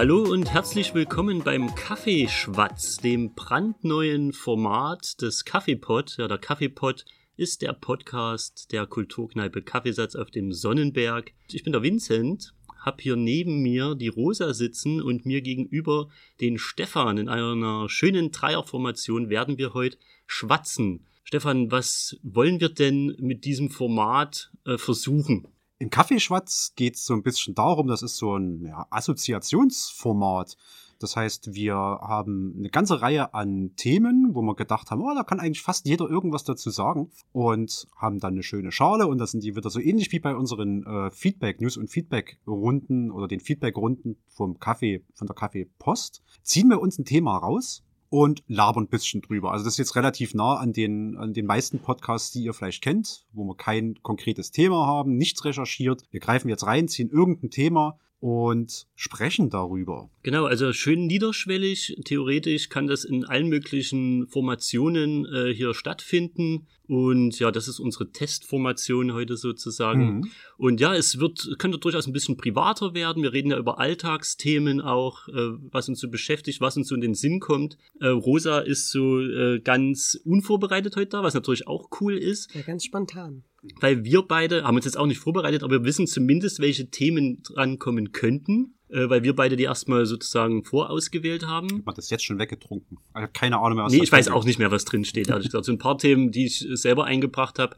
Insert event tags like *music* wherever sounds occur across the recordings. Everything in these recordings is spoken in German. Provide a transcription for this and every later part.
Hallo und herzlich willkommen beim Kaffeeschwatz, dem brandneuen Format des Kaffeepot. Der Kaffeepot ist der Podcast der Kulturkneipe Kaffeesatz auf dem Sonnenberg. Ich bin der Vincent, hab hier neben mir die Rosa sitzen und mir gegenüber den Stefan. In einer schönen Dreierformation werden wir heute schwatzen. Stefan, was wollen wir denn mit diesem Format äh, versuchen? In Kaffeeschwatz geht es so ein bisschen darum, das ist so ein ja, Assoziationsformat. Das heißt, wir haben eine ganze Reihe an Themen, wo wir gedacht haben, oh, da kann eigentlich fast jeder irgendwas dazu sagen und haben dann eine schöne Schale und das sind die wieder so ähnlich wie bei unseren äh, Feedback, News und Feedback-Runden oder den Feedback-Runden vom Kaffee, von der Kaffeepost. Ziehen wir uns ein Thema raus und labern ein bisschen drüber. Also das ist jetzt relativ nah an den, an den meisten Podcasts, die ihr vielleicht kennt, wo wir kein konkretes Thema haben, nichts recherchiert. Wir greifen jetzt rein, ziehen irgendein Thema und sprechen darüber. Genau, also schön niederschwellig. Theoretisch kann das in allen möglichen Formationen äh, hier stattfinden. Und ja, das ist unsere Testformation heute sozusagen. Mhm. Und ja, es wird, könnte durchaus ein bisschen privater werden. Wir reden ja über Alltagsthemen auch, äh, was uns so beschäftigt, was uns so in den Sinn kommt. Äh, Rosa ist so äh, ganz unvorbereitet heute da, was natürlich auch cool ist. Ja, ganz spontan weil wir beide haben uns jetzt auch nicht vorbereitet, aber wir wissen zumindest, welche Themen drankommen könnten, äh, weil wir beide die erstmal sozusagen vorausgewählt haben. Ich hab das jetzt schon weggetrunken. Ich habe keine Ahnung mehr, was Nee, ich weiß auch nicht mehr, was drin steht, ehrlich gesagt. So ein paar Themen, die ich selber eingebracht habe.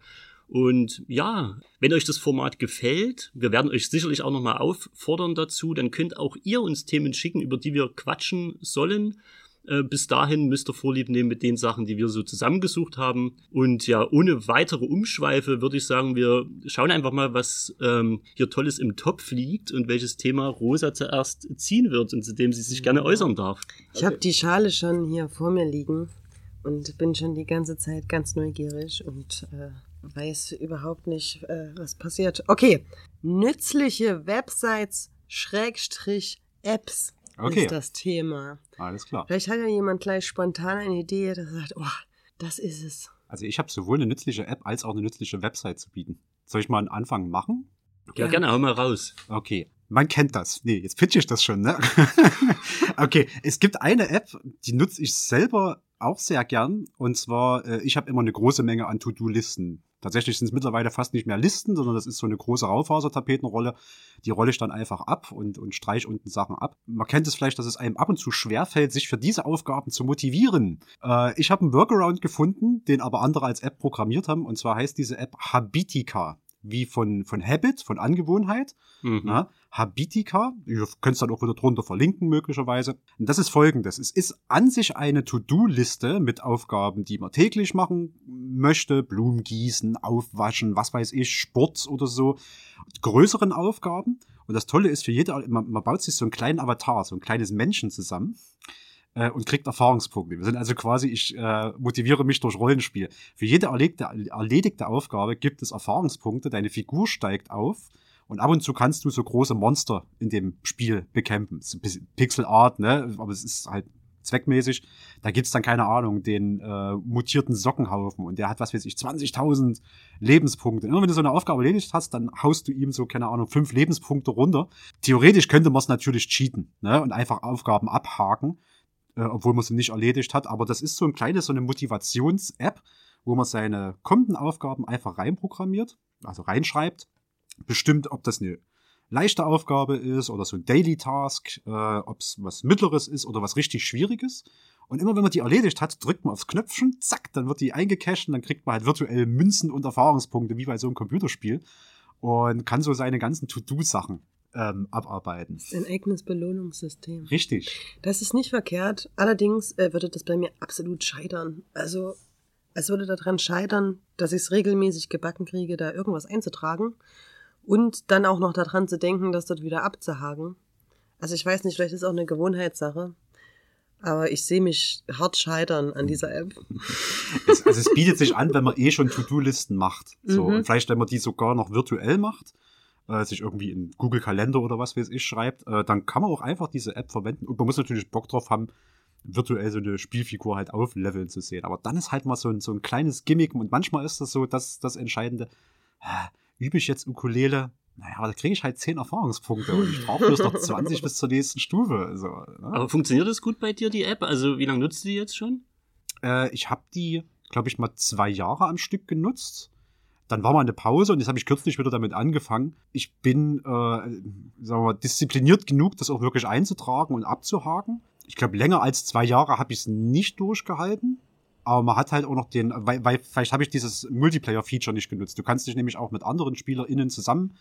Und ja, wenn euch das Format gefällt, wir werden euch sicherlich auch nochmal auffordern dazu, dann könnt auch ihr uns Themen schicken, über die wir quatschen sollen. Äh, bis dahin müsst ihr Vorlieb nehmen mit den Sachen, die wir so zusammengesucht haben. Und ja, ohne weitere Umschweife würde ich sagen, wir schauen einfach mal, was ähm, hier Tolles im Topf liegt und welches Thema Rosa zuerst ziehen wird und zu dem sie sich gerne äußern darf. Ich habe die Schale schon hier vor mir liegen und bin schon die ganze Zeit ganz neugierig und äh, weiß überhaupt nicht, äh, was passiert. Okay, nützliche Websites Schrägstrich Apps okay. ist das Thema. Alles klar. Vielleicht hat ja jemand gleich spontan eine Idee, der sagt, oh, das ist es. Also ich habe sowohl eine nützliche App als auch eine nützliche Website zu bieten. Soll ich mal einen Anfang machen? Ja, ja. gerne, hau mal raus. Okay. Man kennt das. Nee, jetzt pitch ich das schon, ne? *laughs* okay, es gibt eine App, die nutze ich selber auch sehr gern. Und zwar, äh, ich habe immer eine große Menge an To-Do-Listen Tatsächlich sind es mittlerweile fast nicht mehr Listen, sondern das ist so eine große Raufasertapetenrolle. Die rolle ich dann einfach ab und, und streich unten Sachen ab. Man kennt es vielleicht, dass es einem ab und zu schwerfällt, sich für diese Aufgaben zu motivieren. Äh, ich habe einen Workaround gefunden, den aber andere als App programmiert haben. Und zwar heißt diese App Habitica wie von, von Habit, von Angewohnheit. Mhm. Na, Habitica, ihr könnt es dann auch wieder drunter verlinken möglicherweise. Und das ist folgendes. Es ist an sich eine To-Do-Liste mit Aufgaben, die man täglich machen möchte. Blumen gießen, aufwaschen, was weiß ich, Sport oder so. Größeren Aufgaben. Und das Tolle ist für jede, man, man baut sich so einen kleinen Avatar, so ein kleines Menschen zusammen äh, und kriegt Erfahrungspunkte. Wir sind also quasi, ich äh, motiviere mich durch Rollenspiel. Für jede erlegte, erledigte Aufgabe gibt es Erfahrungspunkte, deine Figur steigt auf und ab und zu kannst du so große Monster in dem Spiel bekämpfen. Es ist ein bisschen Pixel Art, ne? Aber es ist halt zweckmäßig. Da gibt's dann, keine Ahnung, den äh, mutierten Sockenhaufen und der hat, was weiß ich, 20.000 Lebenspunkte. Immer wenn du so eine Aufgabe erledigt hast, dann haust du ihm so, keine Ahnung, fünf Lebenspunkte runter. Theoretisch könnte man es natürlich cheaten ne? und einfach Aufgaben abhaken äh, obwohl man sie nicht erledigt hat. Aber das ist so ein kleines, so eine Motivations-App, wo man seine kommenden Aufgaben einfach reinprogrammiert, also reinschreibt. Bestimmt, ob das eine leichte Aufgabe ist oder so ein Daily Task, äh, ob es was Mittleres ist oder was richtig Schwieriges. Und immer wenn man die erledigt hat, drückt man aufs Knöpfchen, zack, dann wird die eingecached und dann kriegt man halt virtuell Münzen und Erfahrungspunkte, wie bei so einem Computerspiel. Und kann so seine ganzen To-Do-Sachen ähm, abarbeiten. Ein eigenes Belohnungssystem. Richtig. Das ist nicht verkehrt. Allerdings äh, würde das bei mir absolut scheitern. Also es würde daran scheitern, dass ich es regelmäßig gebacken kriege, da irgendwas einzutragen und dann auch noch daran zu denken, das dort wieder abzuhaken. Also ich weiß nicht, vielleicht ist es auch eine Gewohnheitssache. Aber ich sehe mich hart scheitern an dieser App. *laughs* Es, also es bietet sich an, wenn man eh schon To-Do-Listen macht. So. Mhm. Und vielleicht, wenn man die sogar noch virtuell macht, äh, sich irgendwie in Google Kalender oder was weiß ich schreibt, äh, dann kann man auch einfach diese App verwenden. Und man muss natürlich Bock drauf haben, virtuell so eine Spielfigur halt aufleveln zu sehen. Aber dann ist halt mal so ein, so ein kleines Gimmick und manchmal ist das so das, das Entscheidende. Äh, übe ich jetzt Ukulele? Naja, aber da kriege ich halt 10 Erfahrungspunkte und ich brauche bloß noch *laughs* 20 bis zur nächsten Stufe. Also, ne? Aber funktioniert das gut bei dir, die App? Also wie lange nutzt du die jetzt schon? Äh, ich habe die, glaube ich, mal zwei Jahre am Stück genutzt. Dann war mal eine Pause und jetzt habe ich kürzlich wieder damit angefangen. Ich bin, äh, sagen wir mal, diszipliniert genug, das auch wirklich einzutragen und abzuhaken. Ich glaube, länger als zwei Jahre habe ich es nicht durchgehalten. Aber man hat halt auch noch den, weil, weil vielleicht habe ich dieses Multiplayer-Feature nicht genutzt. Du kannst dich nämlich auch mit anderen SpielerInnen zusammen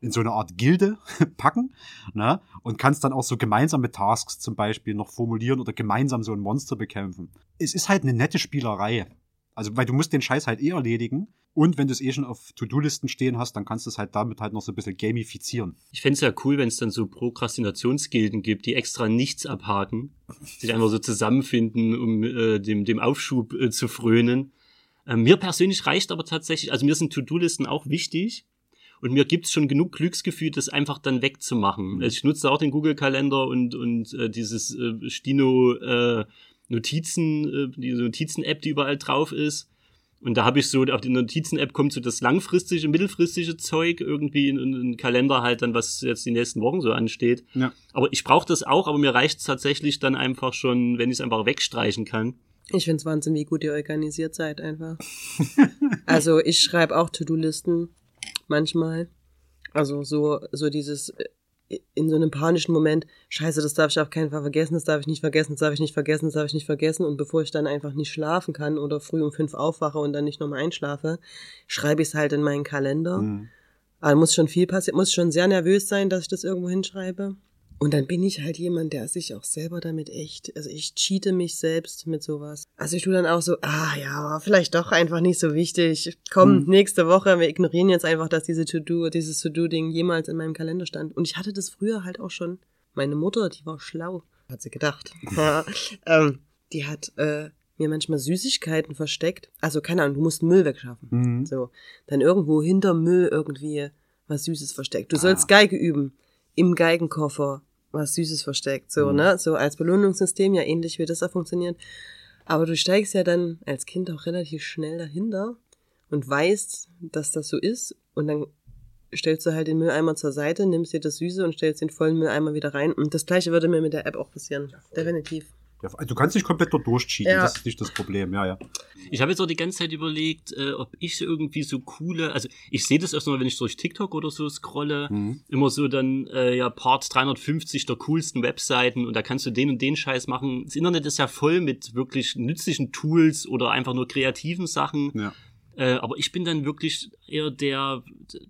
in so eine Art Gilde *laughs* packen ne? und kannst dann auch so gemeinsame Tasks zum Beispiel noch formulieren oder gemeinsam so ein Monster bekämpfen. Es ist halt eine nette Spielerei. Also, weil du musst den Scheiß halt eh erledigen. Und wenn du es eh schon auf To-Do-Listen stehen hast, dann kannst du es halt damit halt noch so ein bisschen gamifizieren. Ich fänd's ja cool, wenn es dann so Prokrastinationsgilden gibt, die extra nichts abhaken, sich einfach so zusammenfinden, um äh, dem, dem Aufschub äh, zu frönen. Ähm, mir persönlich reicht aber tatsächlich, also mir sind To-Do-Listen auch wichtig. Und mir gibt's schon genug Glücksgefühl, das einfach dann wegzumachen. Also ich nutze auch den Google-Kalender und, und äh, dieses äh, Stino äh, Notizen, äh, diese Notizen-App, die überall drauf ist. Und da habe ich so, auf die Notizen-App kommt so das langfristige, mittelfristige Zeug irgendwie in, den Kalender halt dann, was jetzt die nächsten Wochen so ansteht. Ja. Aber ich brauche das auch, aber mir reicht's tatsächlich dann einfach schon, wenn ich es einfach wegstreichen kann. Ich find's Wahnsinn, wie gut ihr organisiert seid einfach. *laughs* also ich schreibe auch To-Do-Listen manchmal. Also so, so dieses äh, in so einem panischen Moment, scheiße, das darf ich auf keinen Fall vergessen, das darf ich nicht vergessen, das darf ich nicht vergessen, das darf ich nicht vergessen. Und bevor ich dann einfach nicht schlafen kann oder früh um fünf aufwache und dann nicht nochmal einschlafe, schreibe ich es halt in meinen Kalender. Mhm. Aber muss schon viel passieren, muss schon sehr nervös sein, dass ich das irgendwo hinschreibe. Und dann bin ich halt jemand, der sich auch selber damit echt, also ich cheate mich selbst mit sowas. Also ich tue dann auch so, ah ja, vielleicht doch einfach nicht so wichtig. Komm, Hm. nächste Woche, wir ignorieren jetzt einfach, dass diese To-Do, dieses To-Do-Ding jemals in meinem Kalender stand. Und ich hatte das früher halt auch schon. Meine Mutter, die war schlau, hat sie gedacht. *laughs* Ja, ähm, die hat äh, mir manchmal Süßigkeiten versteckt. Also keine Ahnung, du musst Müll wegschaffen. Mhm. So, dann irgendwo hinter Müll irgendwie was Süßes versteckt. Du Ah. sollst Geige üben. Im Geigenkoffer was Süßes versteckt. So, Mhm. ne? So als Belohnungssystem, ja ähnlich wie das da funktioniert. Aber du steigst ja dann als Kind auch relativ schnell dahinter und weißt, dass das so ist. Und dann stellst du halt den Mülleimer zur Seite, nimmst dir das Süße und stellst den vollen Mülleimer wieder rein. Und das gleiche würde mir mit der App auch passieren. Definitiv. Ja, also du kannst dich komplett dort durchcheaten, Ja. das ist nicht das Problem, ja, ja. Ich habe jetzt auch die ganze Zeit überlegt, äh, ob ich so irgendwie so coole, also ich sehe das erst mal, wenn ich durch TikTok oder so scrolle, Mhm. immer so dann äh, ja Part 350 der coolsten Webseiten und da kannst du den und den Scheiß machen. Das Internet ist ja voll mit wirklich nützlichen Tools oder einfach nur kreativen Sachen. ja. Äh, aber ich bin dann wirklich eher der,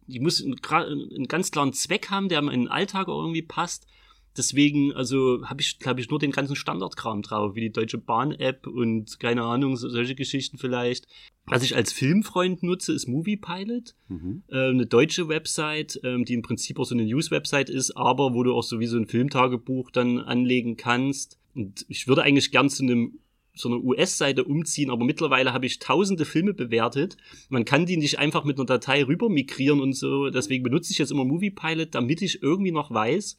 die muss einen, einen ganz klaren Zweck haben, der in den Alltag auch irgendwie passt. Deswegen, also habe ich, glaube ich, nur den ganzen Standardkram drauf, wie die Deutsche Bahn-App und keine Ahnung, so, solche Geschichten vielleicht. Was ich als Filmfreund nutze, ist Movie Pilot, Mhm. äh, eine deutsche Website, ähm, die im Prinzip auch so eine News-Website ist, aber wo du auch so wie so ein Filmtagebuch dann anlegen kannst. Und ich würde eigentlich gern zu einem so einer US-Seite umziehen, aber mittlerweile habe ich tausende Filme bewertet. Man kann die nicht einfach mit einer Datei rüber migrieren und so. Deswegen benutze ich jetzt immer Movie Pilot, damit ich irgendwie noch weiß,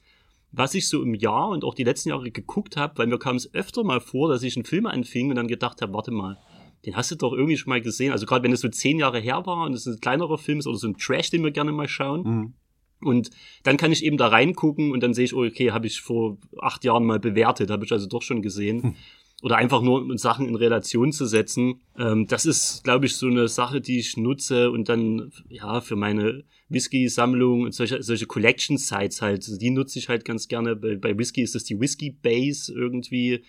was ich so im Jahr und auch die letzten Jahre geguckt habe, weil mir kam es öfter mal vor, dass ich einen Film anfing und dann gedacht habe, warte mal, den hast du doch irgendwie schon mal gesehen. Also gerade wenn es so zehn Jahre her war und es ein kleinerer Film ist oder so ein Trash, den wir gerne mal schauen. Mhm. Und dann kann ich eben da reingucken und dann sehe ich, oh, okay, habe ich vor acht Jahren mal bewertet, habe ich also doch schon gesehen. Oder einfach nur um Sachen in Relation zu setzen. Ähm, das ist, glaube ich, so eine Sache, die ich nutze und dann, ja, für meine Whisky-Sammlung und solche, solche Collection-Sites halt, die nutze ich halt ganz gerne. Bei, bei Whisky ist das die Whisky Base irgendwie,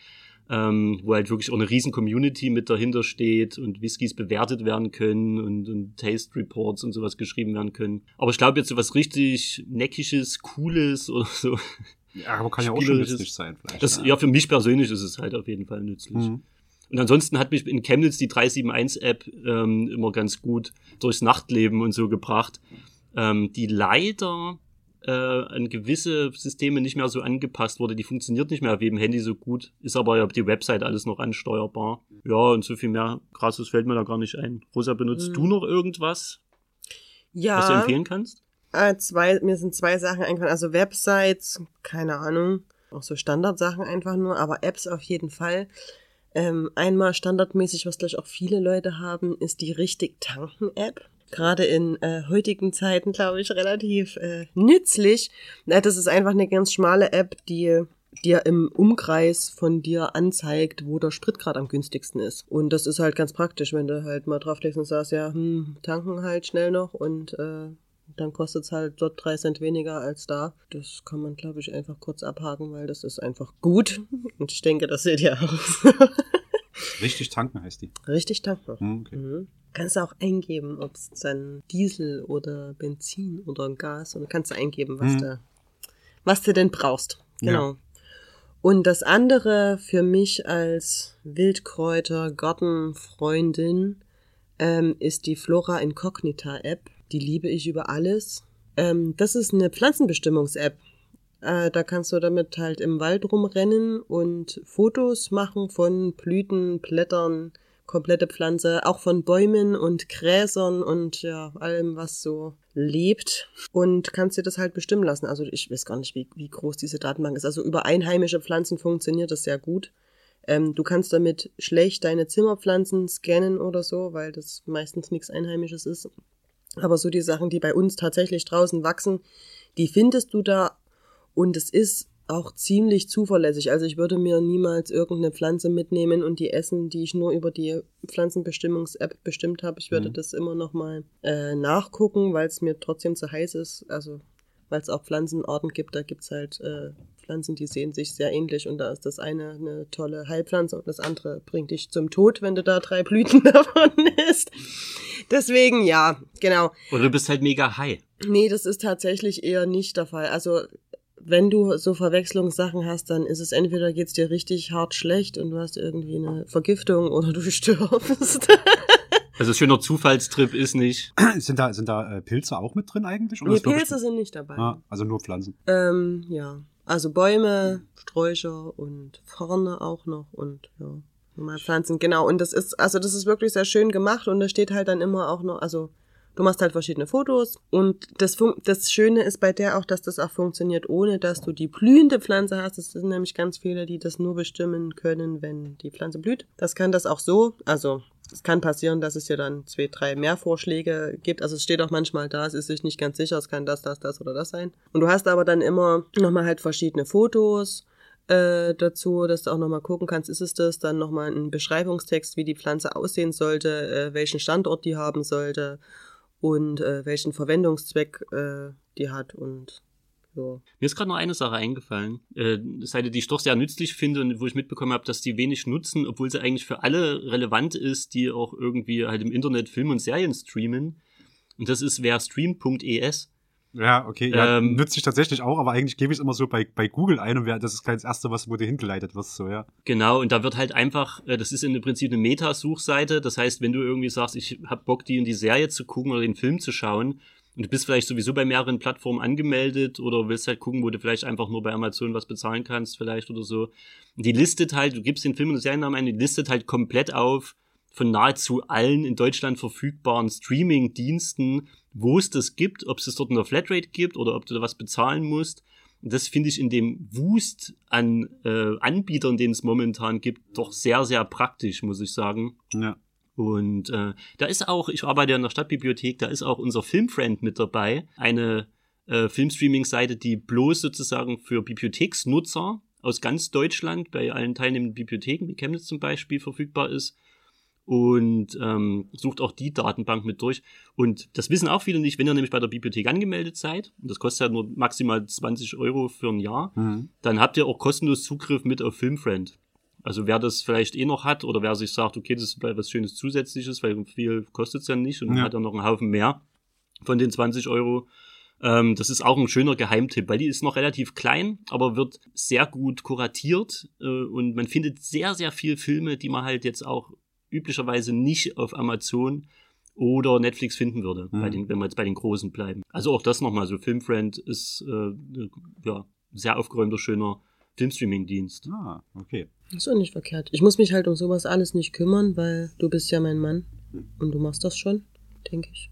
ähm, wo halt wirklich auch eine riesen Community mit dahinter steht und Whiskys bewertet werden können und, und Taste Reports und sowas geschrieben werden können. Aber ich glaube jetzt so was richtig Neckisches, Cooles oder so. Ja, aber kann ja auch schon nützlich sein, vielleicht. Das, ja, für mich persönlich ist es halt auf jeden Fall nützlich. Mhm. Und ansonsten hat mich in Chemnitz die 371-App ähm, immer ganz gut durchs Nachtleben und so gebracht, ähm, die leider äh, an gewisse Systeme nicht mehr so angepasst wurde. Die funktioniert nicht mehr auf jedem Handy so gut, ist aber ja auf die Website alles noch ansteuerbar. Ja, und so viel mehr krasses fällt mir da gar nicht ein. Rosa, benutzt Hm. du noch irgendwas, Ja. was du empfehlen kannst? Äh, zwei, mir sind zwei Sachen eingefallen. Also Websites, keine Ahnung. Auch so Standardsachen einfach nur, aber Apps auf jeden Fall. Ähm, einmal standardmäßig, was gleich auch viele Leute haben, ist die richtig tanken App. Gerade in äh, heutigen Zeiten, glaube ich, relativ äh, nützlich. Na, das ist einfach eine ganz schmale App, die dir im Umkreis von dir anzeigt, wo der Sprit gerade am günstigsten ist. Und das ist halt ganz praktisch, wenn du halt mal drauflegst und sagst, ja, hm, tanken halt schnell noch und äh, dann kostet es halt dort drei Cent weniger als da. Das kann man, glaube ich, einfach kurz abhaken, weil das ist einfach gut. Und ich denke, das seht ihr auch. *laughs* Richtig tanken heißt die. Richtig tanken. Hm, okay. Mhm. Kannst du auch eingeben, ob es dann Diesel oder Benzin oder Gas und kannst du eingeben, was Mhm. du was du denn brauchst. Ja. Genau. Und das andere für mich als Wildkräuter Gartenfreundin ähm, ist die Flora Incognita App. Die liebe ich über alles. Ähm, das ist eine Pflanzenbestimmungs-App. Äh, da kannst du damit halt im Wald rumrennen und Fotos machen von Blüten, Blättern, komplette Pflanze, auch von Bäumen und Gräsern und ja, allem, was so lebt. Und kannst dir das halt bestimmen lassen. Also ich weiß gar nicht, wie, wie groß diese Datenbank ist. Also über einheimische Pflanzen funktioniert das sehr gut. Ähm, du kannst damit schlecht deine Zimmerpflanzen scannen oder so, weil das meistens nichts Einheimisches ist. Aber so die Sachen, die bei uns tatsächlich draußen wachsen, die findest du da und es ist auch ziemlich zuverlässig. Also ich würde mir niemals irgendeine Pflanze mitnehmen und die essen, die ich nur über die Pflanzenbestimmungs-App bestimmt habe. Ich würde Mhm. das immer nochmal äh, nachgucken, weil es mir trotzdem zu heiß ist. Also weil es auch Pflanzenarten gibt, da gibt's halt äh, Pflanzen, die sehen sich sehr ähnlich und da ist das eine eine tolle Heilpflanze und das andere bringt dich zum Tod, wenn du da drei Blüten *laughs* davon isst. Deswegen, ja, genau. Oder du bist halt mega high. Nee, das ist tatsächlich eher nicht der Fall. Also, wenn du so Verwechslungssachen hast, dann ist es entweder geht's dir richtig hart schlecht und du hast irgendwie eine Vergiftung oder du *laughs* stirbst. Also schöner Zufallstrip ist nicht. Sind da, sind da äh, Pilze auch mit drin eigentlich? Oder nee, Pilze sind nicht dabei. Ah, also nur Pflanzen. Ähm, ja. Also Bäume, Sträucher und Farne auch noch und ja. Normal Pflanzen, genau. Und das ist, also das ist wirklich sehr schön gemacht und da steht halt dann immer auch noch, also du machst halt verschiedene Fotos und das, fun- das Schöne ist bei der auch, dass das auch funktioniert, ohne dass du die blühende Pflanze hast. Es sind nämlich ganz viele, die das nur bestimmen können, wenn die Pflanze blüht. Das kann das auch so, also es kann passieren, dass es dir dann zwei, drei mehr Vorschläge gibt. Also es steht auch manchmal da, es ist sich nicht ganz sicher, es kann das, das, das oder das sein. Und du hast aber dann immer nochmal halt verschiedene Fotos äh, dazu, dass du auch nochmal gucken kannst, ist es das, dann nochmal ein Beschreibungstext, wie die Pflanze aussehen sollte, äh, welchen Standort die haben sollte und äh, welchen Verwendungszweck äh, die hat und ja. Mir ist gerade noch eine Sache eingefallen. Äh, Seite, die ich doch sehr nützlich finde und wo ich mitbekommen habe, dass die wenig nutzen, obwohl sie eigentlich für alle relevant ist, die auch irgendwie halt im Internet Film und Serien streamen. Und das ist wer stream.es. Ja, okay. Ja, Ähm, nütze ich tatsächlich auch, aber eigentlich gebe ich es immer so bei, bei Google ein und wer, das ist gleich das erste, was wo du hingeleitet wirst, so, ja. Genau, und da wird halt einfach, äh, das ist im Prinzip eine Meta-Suchseite. Das heißt, wenn du irgendwie sagst, ich hab Bock, die und die Serie zu gucken oder den Film zu schauen, und du bist vielleicht sowieso bei mehreren Plattformen angemeldet oder willst halt gucken, wo du vielleicht einfach nur bei Amazon was bezahlen kannst, vielleicht oder so. Die listet halt, du gibst den Film und Seriennamen ein, die listet halt komplett auf von nahezu allen in Deutschland verfügbaren Streaming-Diensten, wo es das gibt, ob es das dort in der Flatrate gibt oder ob du da was bezahlen musst. Und das finde ich in dem Wust an äh, Anbietern, den es momentan gibt, doch sehr, sehr praktisch, muss ich sagen. Ja. Und äh, da ist auch, ich arbeite ja in der Stadtbibliothek, da ist auch unser Filmfriend mit dabei, eine äh, Filmstreaming-Seite, die bloß sozusagen für Bibliotheksnutzer aus ganz Deutschland bei allen teilnehmenden Bibliotheken, wie Chemnitz zum Beispiel, verfügbar ist und ähm, sucht auch die Datenbank mit durch. Und das wissen auch viele nicht, wenn ihr nämlich bei der Bibliothek angemeldet seid, und das kostet ja nur maximal 20 Euro für ein Jahr, Mhm. dann habt ihr auch kostenlos Zugriff mit auf Filmfriend. Also wer das vielleicht eh noch hat oder wer sich sagt, okay, das ist was Schönes Zusätzliches, weil viel kostet es ja nicht und Ja. hat dann noch einen Haufen mehr von den 20 Euro. Ähm, das ist auch ein schöner Geheimtipp, weil die ist noch relativ klein, aber wird sehr gut kuratiert äh, und man findet sehr, sehr viel Filme, die man halt jetzt auch üblicherweise nicht auf Amazon oder Netflix finden würde, Mhm. bei den, wenn wir jetzt bei den Großen bleiben. Also auch das nochmal so. Filmfriend ist äh, ja sehr aufgeräumter, schöner Filmstreaming-Dienst. Ah, okay. Ist auch nicht verkehrt. Ich muss mich halt um sowas alles nicht kümmern, weil du bist ja mein Mann. Und du machst das schon, denke ich.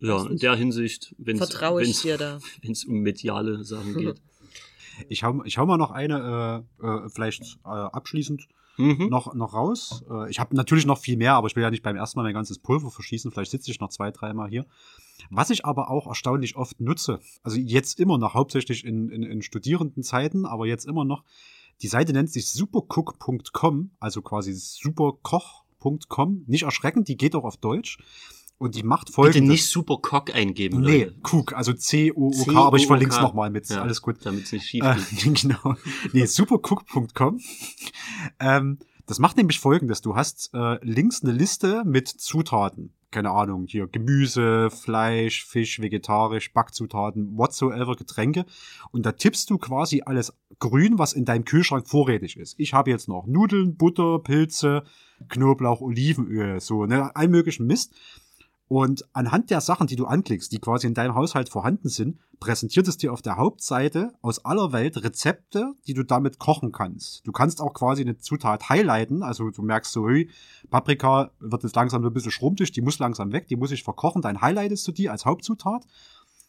Ja, in der Hinsicht, wenn es dir da. *laughs* um mediale Sachen *laughs* geht. Ich hau, ich hau mal noch eine, äh, äh, vielleicht äh, abschließend Mhm. noch, noch raus. Äh, ich habe natürlich noch viel mehr, aber ich will ja nicht beim ersten Mal mein ganzes Pulver verschießen. Vielleicht sitze ich noch zwei, dreimal hier. Was ich aber auch erstaunlich oft nutze, also jetzt immer noch, hauptsächlich in, in, in Studierendenzeiten, aber jetzt immer noch, die Seite nennt sich supercook.com, also quasi superkoch.com. Nicht erschreckend, die geht auch auf Deutsch. Und die macht Bitte folgendes. nicht super Cock eingeben. Nee, Leute. Cook, also C-O-O-K, aber ich verlinke es nochmal mit. Ja, Alles gut. Damit es nicht schief Äh, geht. *laughs* genau. Nee, supercook.com. ähm, das macht nämlich folgendes. Du hast äh, links eine Liste mit Zutaten. Keine Ahnung, hier Gemüse, Fleisch, Fisch, vegetarisch, Backzutaten, whatsoever, Getränke. Und da tippst du quasi alles grün, was in deinem Kühlschrank vorrätig ist. Ich habe jetzt noch Nudeln, Butter, Pilze, Knoblauch, Olivenöl, so, ne, all möglichen Mist. Und anhand der Sachen, die du anklickst, die quasi in deinem Haushalt vorhanden sind, präsentiert es dir auf der Hauptseite aus aller Welt Rezepte, die du damit kochen kannst. Du kannst auch quasi eine Zutat highlighten, also du merkst so, hey, Paprika wird jetzt langsam so ein bisschen schrumpelig, die muss langsam weg, die muss ich verkochen, dann highlightest du die als Hauptzutat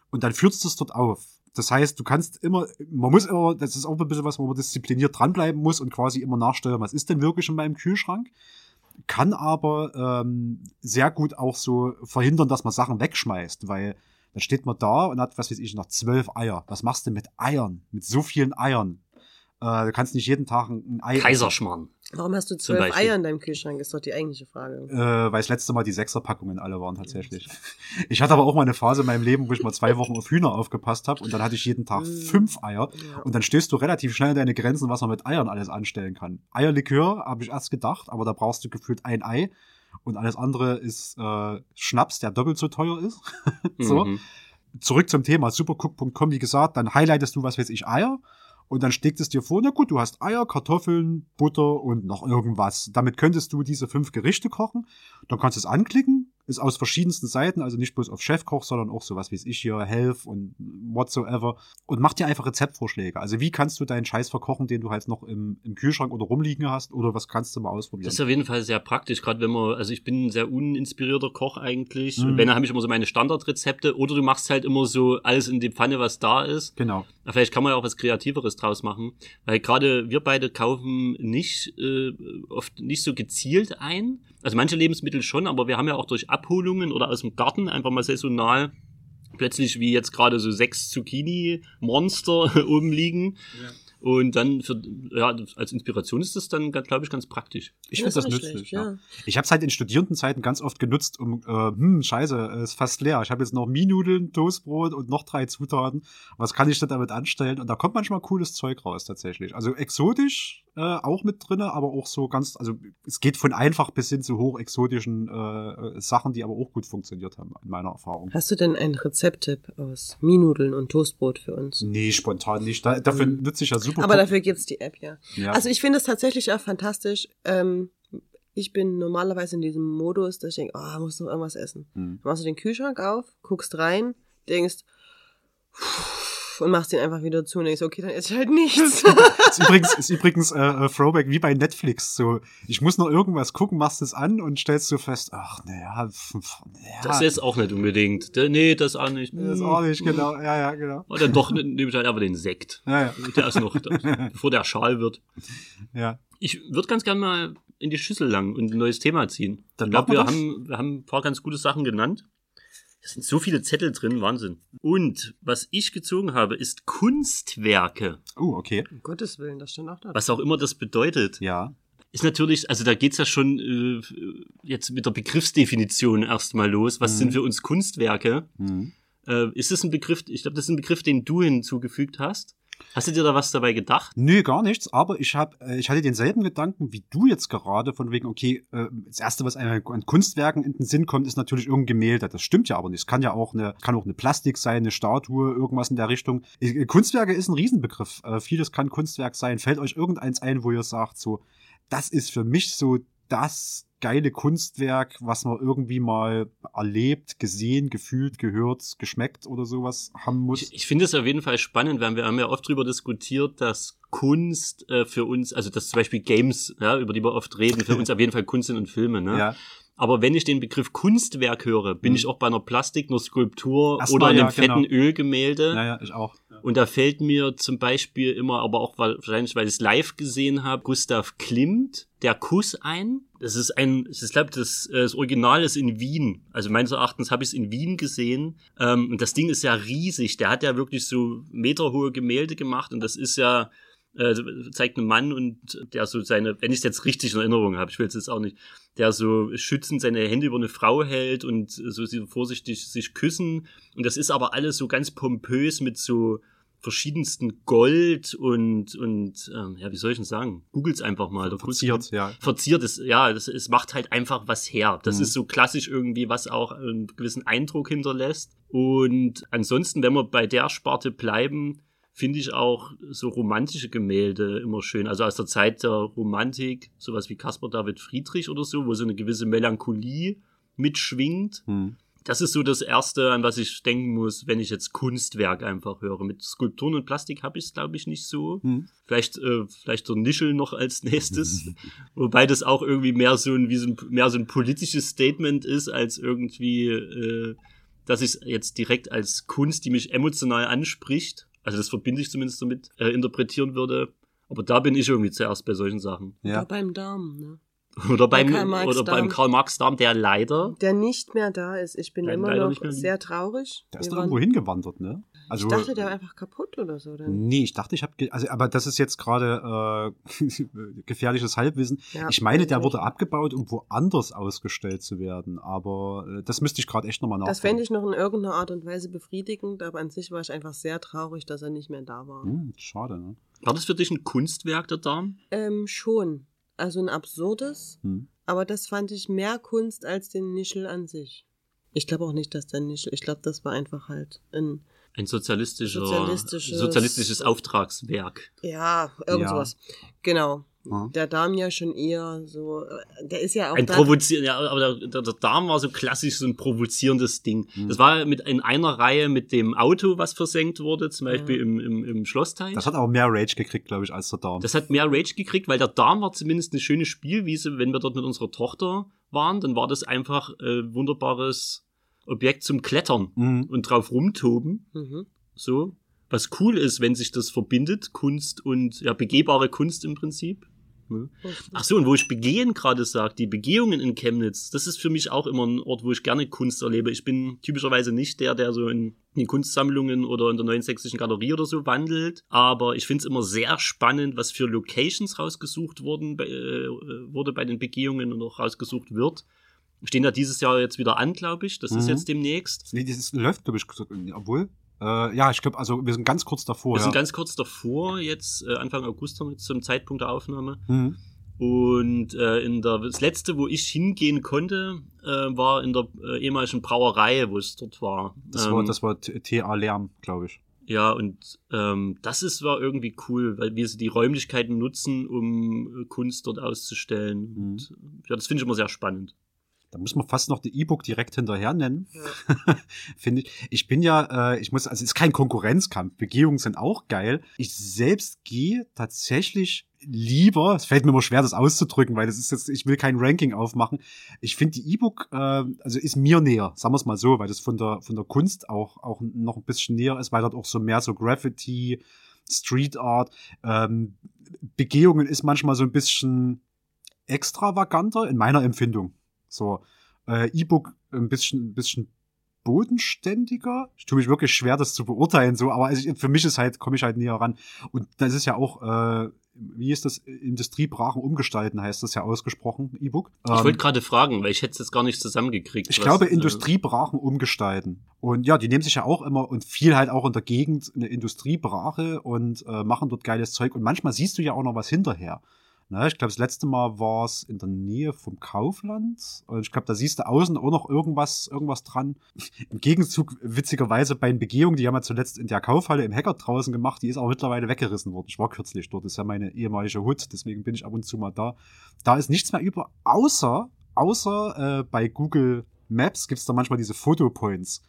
und dann führst du es dort auf. Das heißt, du kannst immer, man muss immer, das ist auch ein bisschen was, wo man diszipliniert dranbleiben muss und quasi immer nachsteuern, was ist denn wirklich in meinem Kühlschrank kann aber ähm, sehr gut auch so verhindern, dass man Sachen wegschmeißt, weil dann steht man da und hat, was weiß ich, noch zwölf Eier. Was machst du mit Eiern? Mit so vielen Eiern? Äh, du kannst nicht jeden Tag ein Ei. Kaiserschmarrn. Warum hast du zwölf. Eier in deinem Kühlschrank? Ist doch die eigentliche Frage. Äh, weil das letzte Mal die Sechserpackungen alle waren tatsächlich. *laughs* Ich hatte aber auch mal eine Phase in meinem Leben, wo ich mal zwei Wochen auf Hühner aufgepasst habe und dann hatte ich jeden Tag Mm. fünf Eier Ja. und dann stößt du relativ schnell an deine Grenzen, was man mit Eiern alles anstellen kann. Eierlikör habe ich erst gedacht, aber da brauchst du gefühlt ein Ei und alles andere ist äh, Schnaps, der doppelt so teuer ist. *laughs* so. Mhm. Zurück zum Thema supercook.com, wie gesagt, dann highlightest du, was weiß ich, Eier und dann schlägt es dir vor, na gut, du hast Eier, Kartoffeln, Butter und noch irgendwas. Damit könntest du diese fünf Gerichte kochen. Dann kannst du es anklicken. Ist aus verschiedensten Seiten, also nicht bloß auf Chefkoch, sondern auch so was wie ich hier, Health und whatsoever. Und mach dir einfach Rezeptvorschläge. Also wie kannst du deinen Scheiß verkochen, den du halt noch im, im Kühlschrank oder rumliegen hast? Oder was kannst du mal ausprobieren? Das ist auf jeden Fall sehr praktisch, gerade wenn man, also ich bin ein sehr uninspirierter Koch eigentlich. Mhm. Wenn, dann habe ich immer so meine Standardrezepte oder du machst halt immer so alles in die Pfanne, was da ist. genau. Aber Vielleicht kann man ja auch was Kreativeres draus machen, weil gerade wir beide kaufen nicht äh, oft nicht so gezielt ein. Also manche Lebensmittel schon, aber wir haben ja auch durch Abholungen oder aus dem Garten einfach mal saisonal plötzlich wie jetzt gerade so sechs Zucchini-Monster *laughs* oben liegen. Und dann für, ja, als Inspiration ist das dann, glaube ich, ganz praktisch. Ich Ja, finde ist das nützlich. schlecht, ja. ja. Ich habe es halt in Studierendenzeiten ganz oft genutzt, um, äh, hm, scheiße, äh, ist fast leer. Ich habe jetzt noch Minudeln, Toastbrot und noch drei Zutaten. Was kann ich denn damit anstellen? Und da kommt manchmal cooles Zeug raus tatsächlich. Also exotisch äh, auch mit drinne, aber auch so ganz, also es geht von einfach bis hin zu hochexotischen äh, Sachen, die aber auch gut funktioniert haben, in meiner Erfahrung. Hast du denn einen Rezepttipp aus Minudeln und Toastbrot für uns? Nee, spontan nicht. Da, dafür Mhm. nutze ich ja super. Aber dafür gibt's die App, ja. ja. Also ich finde es tatsächlich auch fantastisch. Ähm, ich bin normalerweise in diesem Modus, dass ich denke, oh, muss noch irgendwas essen. Hm. Dann machst du den Kühlschrank auf, guckst rein, denkst und machst den einfach wieder zu und denkst, okay, dann esse ich halt nichts. *laughs* ist *laughs* übrigens, ist übrigens äh, äh, Throwback wie bei Netflix. So, ich muss noch irgendwas gucken, machst es an und stellst so fest, ach naja, ja, Das ist auch nicht unbedingt. Nee, das auch nicht. das auch nicht, genau, ja, ja, genau. Und dann doch ne- nehme ich halt einfach den Sekt. Ja, ja, Der ist noch, da, bevor der schal wird. ja. Ich würde ganz gerne mal in die Schüssel lang und ein neues Thema ziehen. Dann ich glaube, wir wir das. haben, wir haben ein paar ganz gute Sachen genannt. Es sind so viele Zettel drin, Wahnsinn. Und was ich gezogen habe, ist Kunstwerke. Oh, okay. um Gottes Willen, das stand auch da. Was auch immer das bedeutet. Ja. Ist natürlich, also da geht's ja schon äh, jetzt mit der Begriffsdefinition erstmal los. Was Mhm. sind für uns Kunstwerke? Hm. Äh, ist das ein Begriff, ich glaube, das ist ein Begriff, den du hinzugefügt hast. Hast du dir da was dabei gedacht? Nö, gar nichts, aber ich hab, äh, ich hatte denselben Gedanken wie du jetzt gerade, von wegen, okay, äh, das erste, was einem an Kunstwerken in den Sinn kommt, ist natürlich irgendein Gemälde. Das stimmt ja aber nicht. Es kann ja auch eine, kann auch eine Plastik sein, eine Statue, irgendwas in der Richtung. Äh, Kunstwerke ist ein Riesenbegriff. Vieles kann Kunstwerk sein. Fällt euch irgendeins ein, wo ihr sagt, so, das ist für mich so das geile Kunstwerk, was man irgendwie mal erlebt, gesehen, gefühlt, gehört, geschmeckt oder sowas haben muss. Ich, ich finde es auf jeden Fall spannend, weil wir haben ja oft darüber diskutiert, dass Kunst äh, für uns, also dass zum Beispiel Games, ja, über die wir oft reden, für *laughs* uns auf jeden Fall Kunst sind und Filme. Ne? Ja. Aber wenn ich den Begriff Kunstwerk höre, bin Hm. ich auch bei einer Plastik, einer Skulptur Ach, oder ja, einem genau. fetten Ölgemälde. Naja, ich auch. Und da fällt mir zum Beispiel immer, aber auch weil, wahrscheinlich, weil ich es live gesehen habe, Gustav Klimt, der Kuss ein. Das ist ein, ich glaube, das, äh, das Original ist in Wien. Also meines Erachtens habe ich es in Wien gesehen. Ähm, und das Ding ist ja riesig. Der hat ja wirklich so meterhohe Gemälde gemacht und das ist ja, äh, zeigt einen Mann und der so seine, wenn ich es jetzt richtig in Erinnerung habe, ich will es jetzt auch nicht, der so schützend seine Hände über eine Frau hält und so sie vorsichtig sich küssen. Und das ist aber alles so ganz pompös mit so verschiedensten Gold und, und ähm, ja, wie soll ich denn sagen? Googles einfach mal. Verziert, ja. verziert ist, ja, das, es macht halt einfach was her. Das Mhm. ist so klassisch irgendwie, was auch einen gewissen Eindruck hinterlässt. Und ansonsten, wenn wir bei der Sparte bleiben, finde ich auch so romantische Gemälde immer schön. Also aus der Zeit der Romantik, sowas wie Caspar David Friedrich oder so, wo so eine gewisse Melancholie mitschwingt. Hm. Das ist so das Erste, an was ich denken muss, wenn ich jetzt Kunstwerk einfach höre. Mit Skulpturen und Plastik habe ich es, glaube ich, nicht so. Hm. Vielleicht, äh, vielleicht der Nischel noch als nächstes. *laughs* Wobei das auch irgendwie mehr so ein, wie so ein, mehr so ein politisches Statement ist, als irgendwie, äh, dass ich es jetzt direkt als Kunst, die mich emotional anspricht, also das verbinde ich zumindest damit, äh, interpretieren würde. Aber da bin ich irgendwie zuerst bei solchen Sachen. Oder Ja. beim Darm, ne? Oder beim, Karl Marx oder beim Darm. Karl Marx Darm, der leider, Der nicht mehr da ist. Ich bin immer noch sehr traurig. Der ist doch irgendwo hingewandert, ne? Also, ich dachte, der war einfach kaputt oder so. Dann. Nee, ich dachte, ich habe, also, aber das ist jetzt gerade äh, *laughs* gefährliches Halbwissen. Ja, ich meine, der wurde abgebaut, um woanders ausgestellt zu werden. Aber äh, das müsste ich gerade echt nochmal nachdenken. Das fände ich noch in irgendeiner Art und Weise befriedigend, aber an sich war ich einfach sehr traurig, dass er nicht mehr da war. Hm, schade, ne? war das für dich ein Kunstwerk, der Darm? Ähm, schon. Also ein absurdes, Hm. aber das fand ich mehr Kunst als den Nischel an sich. Ich glaube auch nicht, dass der Nischel, ich glaube, das war einfach halt ein, Ein sozialistischer, Sozialistisches- sozialistisches Auftragswerk. ja, irgend Ja. Genau. Ja. Der Darm ja schon eher so, äh, der ist ja auch Ein da- provozier ja, aber der, der, Darm war so klassisch so ein provozierendes Ding. Hm. Das war mit in einer Reihe mit dem Auto, was versenkt wurde, zum Beispiel Ja. im, im, im Schlossteich. Das hat auch mehr Rage gekriegt, glaube ich, als der Darm. Das hat mehr Rage gekriegt, weil der Darm war zumindest eine schöne Spielwiese, wenn wir dort mit unserer Tochter waren, dann war das einfach äh, wunderbares Objekt zum Klettern Mhm. und drauf rumtoben. Mhm. So. Was cool ist, wenn sich das verbindet, Kunst und ja, begehbare Kunst im Prinzip. Ne? Ach so, und wo ich Begehen gerade sage, die Begehungen in Chemnitz, das ist für mich auch immer ein Ort, wo ich gerne Kunst erlebe. Ich bin typischerweise nicht der, der so in die Kunstsammlungen oder in der Neuen Sächsischen Galerie oder so wandelt, aber ich finde es immer sehr spannend, was für Locations rausgesucht wurden, bei, äh, wurde bei den Begehungen und auch rausgesucht wird. Stehen da dieses Jahr jetzt wieder an, glaube ich. Das ist Mhm. jetzt demnächst. Nee, das ist, läuft, glaube ich, obwohl. Äh, ja, ich glaube, also wir sind ganz kurz davor. Wir ja. sind ganz kurz davor, jetzt äh, Anfang August zum Zeitpunkt der Aufnahme. Mhm. Und äh, in der, das letzte, wo ich hingehen konnte, äh, war in der äh, ehemaligen Brauerei, wo es dort war. Das, ähm, war, das war T- TA Lärm, glaube ich. Ja, und ähm, das ist war irgendwie cool, weil wir die Räumlichkeiten nutzen, um äh, Kunst dort auszustellen. Mhm. Und, ja, das finde ich immer sehr spannend. Da muss man fast noch die E-Book direkt hinterher nennen, Ja. *laughs* finde ich. Ich bin ja, äh, ich muss, also es ist kein Konkurrenzkampf. Begehungen sind auch geil. Ich selbst gehe tatsächlich lieber, es fällt mir immer schwer, das auszudrücken, weil das ist jetzt, ich will kein Ranking aufmachen. Ich finde die E-Book, äh, also ist mir näher, sagen wir es mal so, weil das von der, von der Kunst auch, auch noch ein bisschen näher ist, weil dort auch so mehr so Graffiti, Street Art, ähm, Begehungen ist manchmal so ein bisschen extravaganter in meiner Empfindung. So, äh, E-Book ein bisschen, ein bisschen bodenständiger. Ich tue mich wirklich schwer, das zu beurteilen, so, aber also, für mich ist halt, komme ich halt näher ran. Und das ist ja auch, äh, wie ist das, Industriebrachen umgestalten, heißt das ja ausgesprochen, E-Book. Ich Ähm, wollte gerade fragen, weil ich hätte es jetzt gar nicht zusammengekriegt. ich was, glaube, äh, Industriebrachen umgestalten. Und ja, die nehmen sich ja auch immer und viel halt auch in der Gegend eine Industriebrache und äh, machen dort geiles Zeug. Und manchmal siehst du ja auch noch was hinterher. Na, ich glaube, das letzte Mal war es in der Nähe vom Kaufland. Und ich glaube, da siehst du außen auch noch irgendwas, irgendwas dran. *laughs* Im Gegenzug, witzigerweise, bei den Begehungen, die haben wir zuletzt in der Kaufhalle im Hacker draußen gemacht, die ist auch mittlerweile weggerissen worden. Ich war kürzlich dort, das ist ja meine ehemalige Hut, deswegen bin ich ab und zu mal da. Da ist nichts mehr über, außer außer äh, bei Google Maps gibt's da manchmal diese Fotopoints.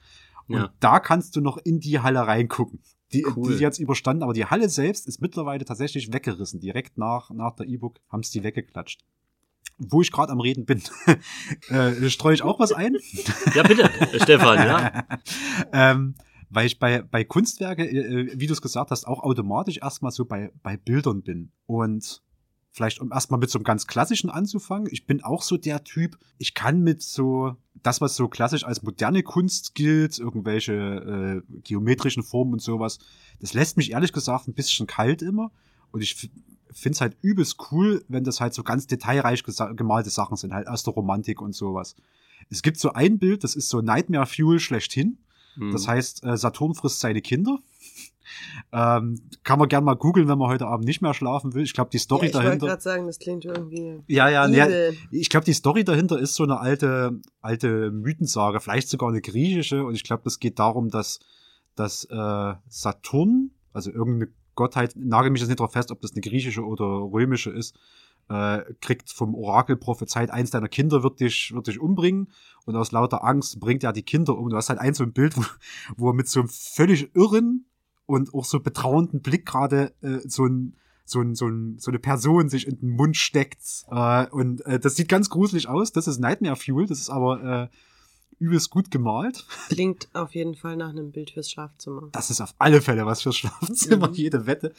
Und Ja. da kannst du noch in die Halle reingucken. Die, Cool. die jetzt überstanden, aber die Halle selbst ist mittlerweile tatsächlich weggerissen. Direkt nach, nach der E-Book haben's die weggeklatscht. Wo ich gerade am Reden bin, *laughs* äh, streue ich auch was ein. Ja, bitte, äh, Stefan, ja. *laughs* ähm, weil ich bei, bei Kunstwerke, äh, wie du es gesagt hast, auch automatisch erstmal so bei, bei Bildern bin. Und vielleicht um erstmal mit so einem ganz klassischen anzufangen, ich bin auch so der Typ, ich kann mit so, das, was so klassisch als moderne Kunst gilt, irgendwelche äh, geometrischen Formen und sowas, das lässt mich ehrlich gesagt ein bisschen kalt immer. Und ich finde es halt übelst cool, wenn das halt so ganz detailreich gemalte Sachen sind, halt aus der Romantik und sowas. Es gibt so ein Bild, das ist so Nightmare Fuel schlechthin. Hm. Das heißt, äh, Saturn frisst seine Kinder. Ähm, kann man gern mal googeln, wenn man heute Abend nicht mehr schlafen will. Ich glaube, die Ja, Story ich wollte dahinter. gerade sagen, das klingt irgendwie Ja, ja, nee, übel. ich glaube, die Story dahinter ist so eine alte, alte Mythensage, vielleicht sogar eine griechische. Und ich glaube, das geht darum, dass, dass äh, Saturn, also irgendeine Gottheit, nagel mich jetzt nicht drauf fest, ob das eine griechische oder römische ist, äh, kriegt vom Orakel prophezeit, eins deiner Kinder wird dich, wird dich umbringen. Und aus lauter Angst bringt er die Kinder um. Du hast halt ein so ein Bild, wo, wo er mit so einem völlig irren und auch so betrauernden Blick gerade äh, so ein so, ein, so, ein, so eine Person sich in den Mund steckt. Äh, und äh, das sieht ganz gruselig aus. Das ist Nightmare Fuel. Das ist aber äh, übelst gut gemalt. *laughs* Klingt auf jeden Fall nach einem Bild fürs Schlafzimmer. Das ist auf alle Fälle was fürs Schlafzimmer, Mhm. jede Wette.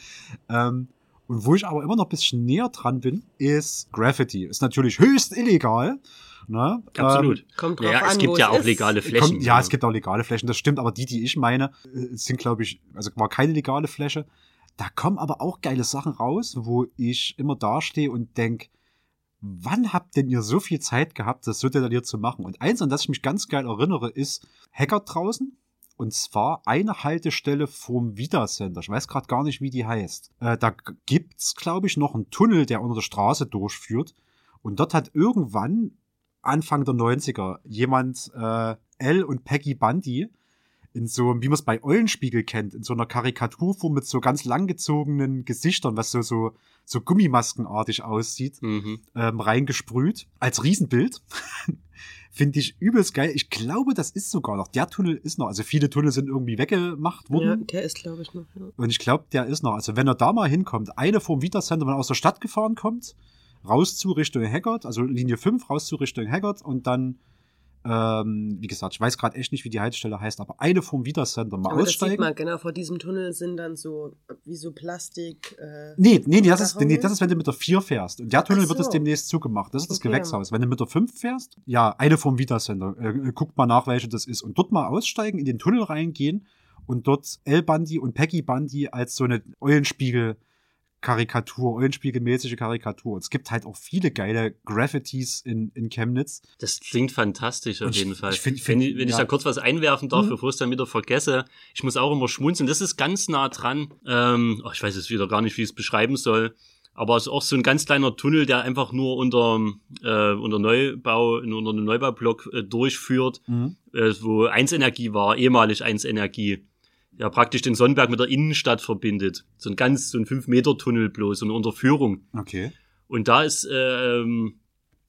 Ähm, und wo ich aber immer noch ein bisschen näher dran bin, ist Graffiti. Ist natürlich höchst illegal. Ne? Absolut. Kommt drauf Ja, an, es wo gibt ja auch ist. legale Ähm, Flächen. kommt, ja, es gibt auch legale Flächen, das stimmt, aber die, die ich meine, äh, sind, glaube ich, also war keine legale Fläche. Da kommen aber auch geile Sachen raus, wo ich immer dastehe und denk, wann habt denn ihr so viel Zeit gehabt, das so detailliert zu machen? Und eins, an das ich mich ganz geil erinnere, ist Hacker draußen. Und zwar eine Haltestelle vorm Vida Center. Ich weiß gerade gar nicht, wie die heißt. Äh, da gibt's, glaube ich, noch einen Tunnel, der unter der Straße durchführt. Und dort hat irgendwann Anfang der 90er jemand äh, L und Peggy Bundy in so, wie man es bei Eulenspiegel kennt, in so einer Karikaturform mit so ganz langgezogenen Gesichtern, was so, so, so gummimaskenartig aussieht, Mhm. ähm, reingesprüht. Als Riesenbild. *laughs* Finde ich übelst geil. Ich glaube, das ist sogar noch. Der Tunnel ist noch. Also viele Tunnel sind irgendwie weggemacht worden. Ja, der ist, glaube ich, noch. Ja. Und ich glaube, der ist noch. Also wenn er da mal hinkommt, eine vom Vita Center, wenn er aus der Stadt gefahren kommt, raus zu Richtung Haggard, also Linie 5, raus zu Richtung Haggard und dann, ähm, wie gesagt, ich weiß gerade echt nicht, wie die Haltestelle heißt, aber eine vom Vita Center mal Aber das sieht aussteigen. man, genau, vor diesem Tunnel sind dann so, wie so Plastik. Äh, Nee, nee, das ist, nee, das ist, wenn du mit der 4 fährst. Und der Tunnel Ach wird es so. demnächst zugemacht. Das ist das Okay. Gewächshaus. Wenn du mit der 5 fährst, ja, eine vom Vita Center. Äh, guckt mal nach, welche das ist. Und dort mal aussteigen, in den Tunnel reingehen und dort El Bundy und Peggy Bundy als so eine Eulenspiegel Karikatur, Eulenspiegelmäßige Karikatur. Und es gibt halt auch viele geile Graffitis in, in Chemnitz. Das klingt fantastisch auf ich- jeden Fall. ich find- wenn find- ich, wenn ich ja. da kurz was einwerfen darf, Mhm. bevor ich es dann wieder vergesse, ich muss auch immer schmunzeln. Das ist ganz nah dran. Ähm, oh, ich weiß jetzt wieder gar nicht, wie ich es beschreiben soll. Aber es ist auch so ein ganz kleiner Tunnel, der einfach nur unter, äh, unter Neubau, unter einem Neubaublock äh, durchführt, äh, wo 1 Energie war, ehemalig 1 Energie. Ja, praktisch den Sonnenberg mit der Innenstadt verbindet. So ein ganz, so ein 5-Meter-Tunnel bloß, so eine Unterführung. Okay. Und da ist ähm,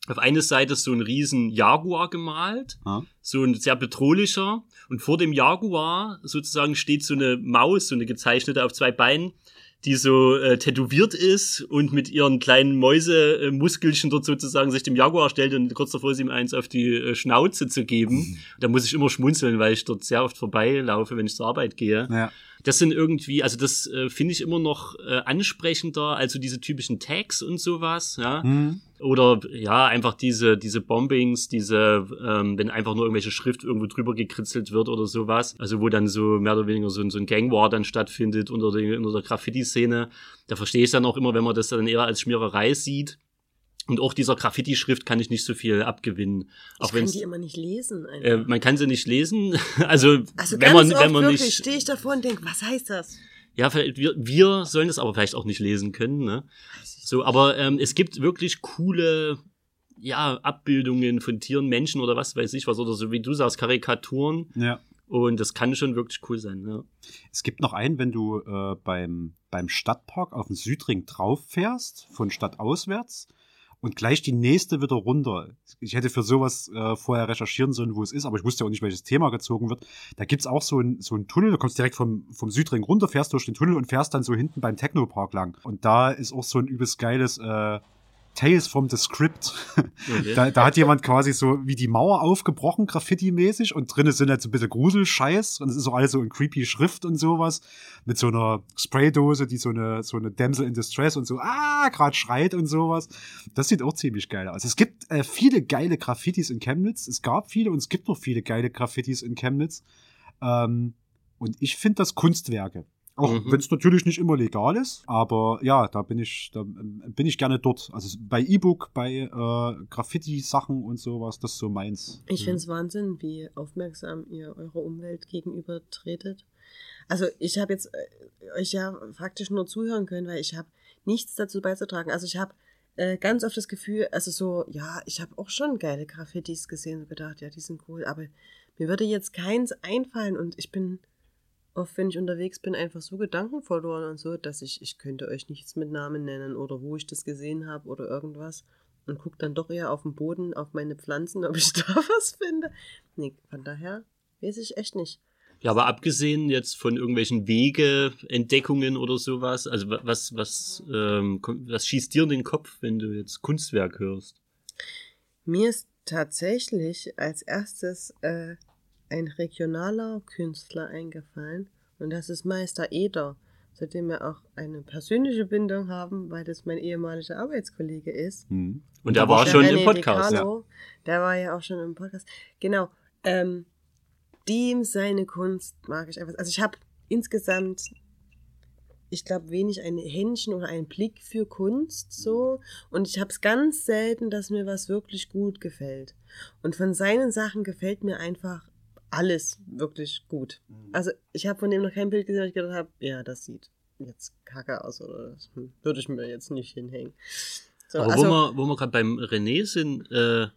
auf eine Seite so ein riesen Jaguar gemalt, Ah. so ein sehr bedrohlicher. Und vor dem Jaguar sozusagen steht so eine Maus, so eine gezeichnete auf zwei Beinen, die so äh, tätowiert ist und mit ihren kleinen Mäusemuskelchen dort sozusagen sich dem Jaguar stellt und kurz davor ist ihm eins auf die äh, Schnauze zu geben. Da muss ich immer schmunzeln, weil ich dort sehr oft vorbeilaufe, wenn ich zur Arbeit gehe. Ja. Das sind irgendwie, also das äh, finde ich immer noch äh, ansprechender, also diese typischen Tags und sowas, ja. Hm. Oder ja, einfach diese, diese Bombings, diese, ähm, wenn einfach nur irgendwelche Schrift irgendwo drüber gekritzelt wird oder sowas. Also wo dann so mehr oder weniger so, ein- so ein Gangwar dann stattfindet unter, den, unter der Graffiti-Szene. Da verstehe ich dann auch immer, wenn man das dann eher als Schmiererei sieht. Und auch dieser Graffiti-Schrift kann ich nicht so viel abgewinnen. ich Auch kann wenn die immer nicht lesen. Einfach. äh, man kann sie nicht lesen. *laughs* also, also wenn man, wenn man nicht. stehe ich davor und denke, was heißt das? Ja, vielleicht, wir, wir sollen es aber vielleicht auch nicht lesen können, ne? So, aber ähm, es gibt wirklich coole, ja, Abbildungen von Tieren, Menschen oder was weiß ich was, oder so wie du sagst, Karikaturen. Ja. Und das kann schon wirklich cool sein, ja. Es gibt noch einen, wenn du äh, beim, beim Stadtpark auf den Südring drauf fährst, von Stadt auswärts. Und gleich die nächste wieder runter. Ich hätte für sowas äh, vorher recherchieren sollen, wo es ist, aber ich wusste ja auch nicht, welches Thema gezogen wird. Da gibt's auch so ein so ein Tunnel, du kommst direkt vom, vom Südring runter, fährst durch den Tunnel und fährst dann so hinten beim Technopark lang. Und da ist auch so ein übelst geiles äh, Tales from the Script. Okay. Da, da hat jemand quasi so wie die Mauer aufgebrochen, Graffiti-mäßig, und drinnen sind halt so ein bisschen Gruselscheiß und es ist auch alles so in creepy Schrift und sowas. Mit so einer Spraydose, die so eine, so eine Damsel in Distress und so, ah, gerade schreit und sowas. Das sieht auch ziemlich geil aus. Es gibt äh, viele geile Graffitis in Chemnitz. Es gab viele und es gibt noch viele geile Graffitis in Chemnitz. Ähm, und ich finde das Kunstwerke. Auch mhm. wenn es natürlich nicht immer legal ist, aber ja, da bin ich, da ähm, bin ich gerne dort. Also bei E-Book, bei äh, Graffiti-Sachen und sowas, das ist so meins. Ich mhm. finde es Wahnsinn, wie aufmerksam ihr eurer Umwelt gegenüber tretet. Also ich habe jetzt äh, euch ja faktisch nur zuhören können, weil ich habe nichts dazu beizutragen. Also ich habe äh, ganz oft das Gefühl, also so, ja, ich habe auch schon geile Graffitis gesehen und gedacht, ja, die sind cool, aber mir würde jetzt keins einfallen und ich bin oft, wenn ich unterwegs bin, einfach so Gedanken verloren und so, dass ich, ich könnte euch nichts mit Namen nennen oder wo ich das gesehen habe oder irgendwas. Und gucke dann doch eher auf den Boden, auf meine Pflanzen, *laughs* ob ich da was finde. Nee, von daher weiß ich echt nicht. Ja, aber abgesehen jetzt von irgendwelchen Wegeentdeckungen oder sowas, also was, was, ähm, was schießt dir in den Kopf, wenn du jetzt Kunstwerk hörst? Mir ist tatsächlich als erstes äh, ein regionaler Künstler eingefallen und das ist Meister Eder, zu dem wir auch eine persönliche Bindung haben, weil das mein ehemaliger Arbeitskollege ist. Mhm. Und der war der schon René im Podcast. Carlo, ja. Der war ja auch schon im Podcast. Genau. Ähm, dem seine Kunst mag ich einfach. Also ich habe insgesamt ich glaube, wenig ein Händchen oder ein Blick für Kunst so. Und ich habe es ganz selten, dass mir was wirklich gut gefällt. Und von seinen Sachen gefällt mir einfach alles wirklich gut. Mhm. Also ich habe von dem noch kein Bild gesehen, wo ich gedacht habe, ja, das sieht jetzt kacke aus oder das hm, würde ich mir jetzt nicht hinhängen. So, Aber also, wo wir, wo wir gerade beim René sind, äh,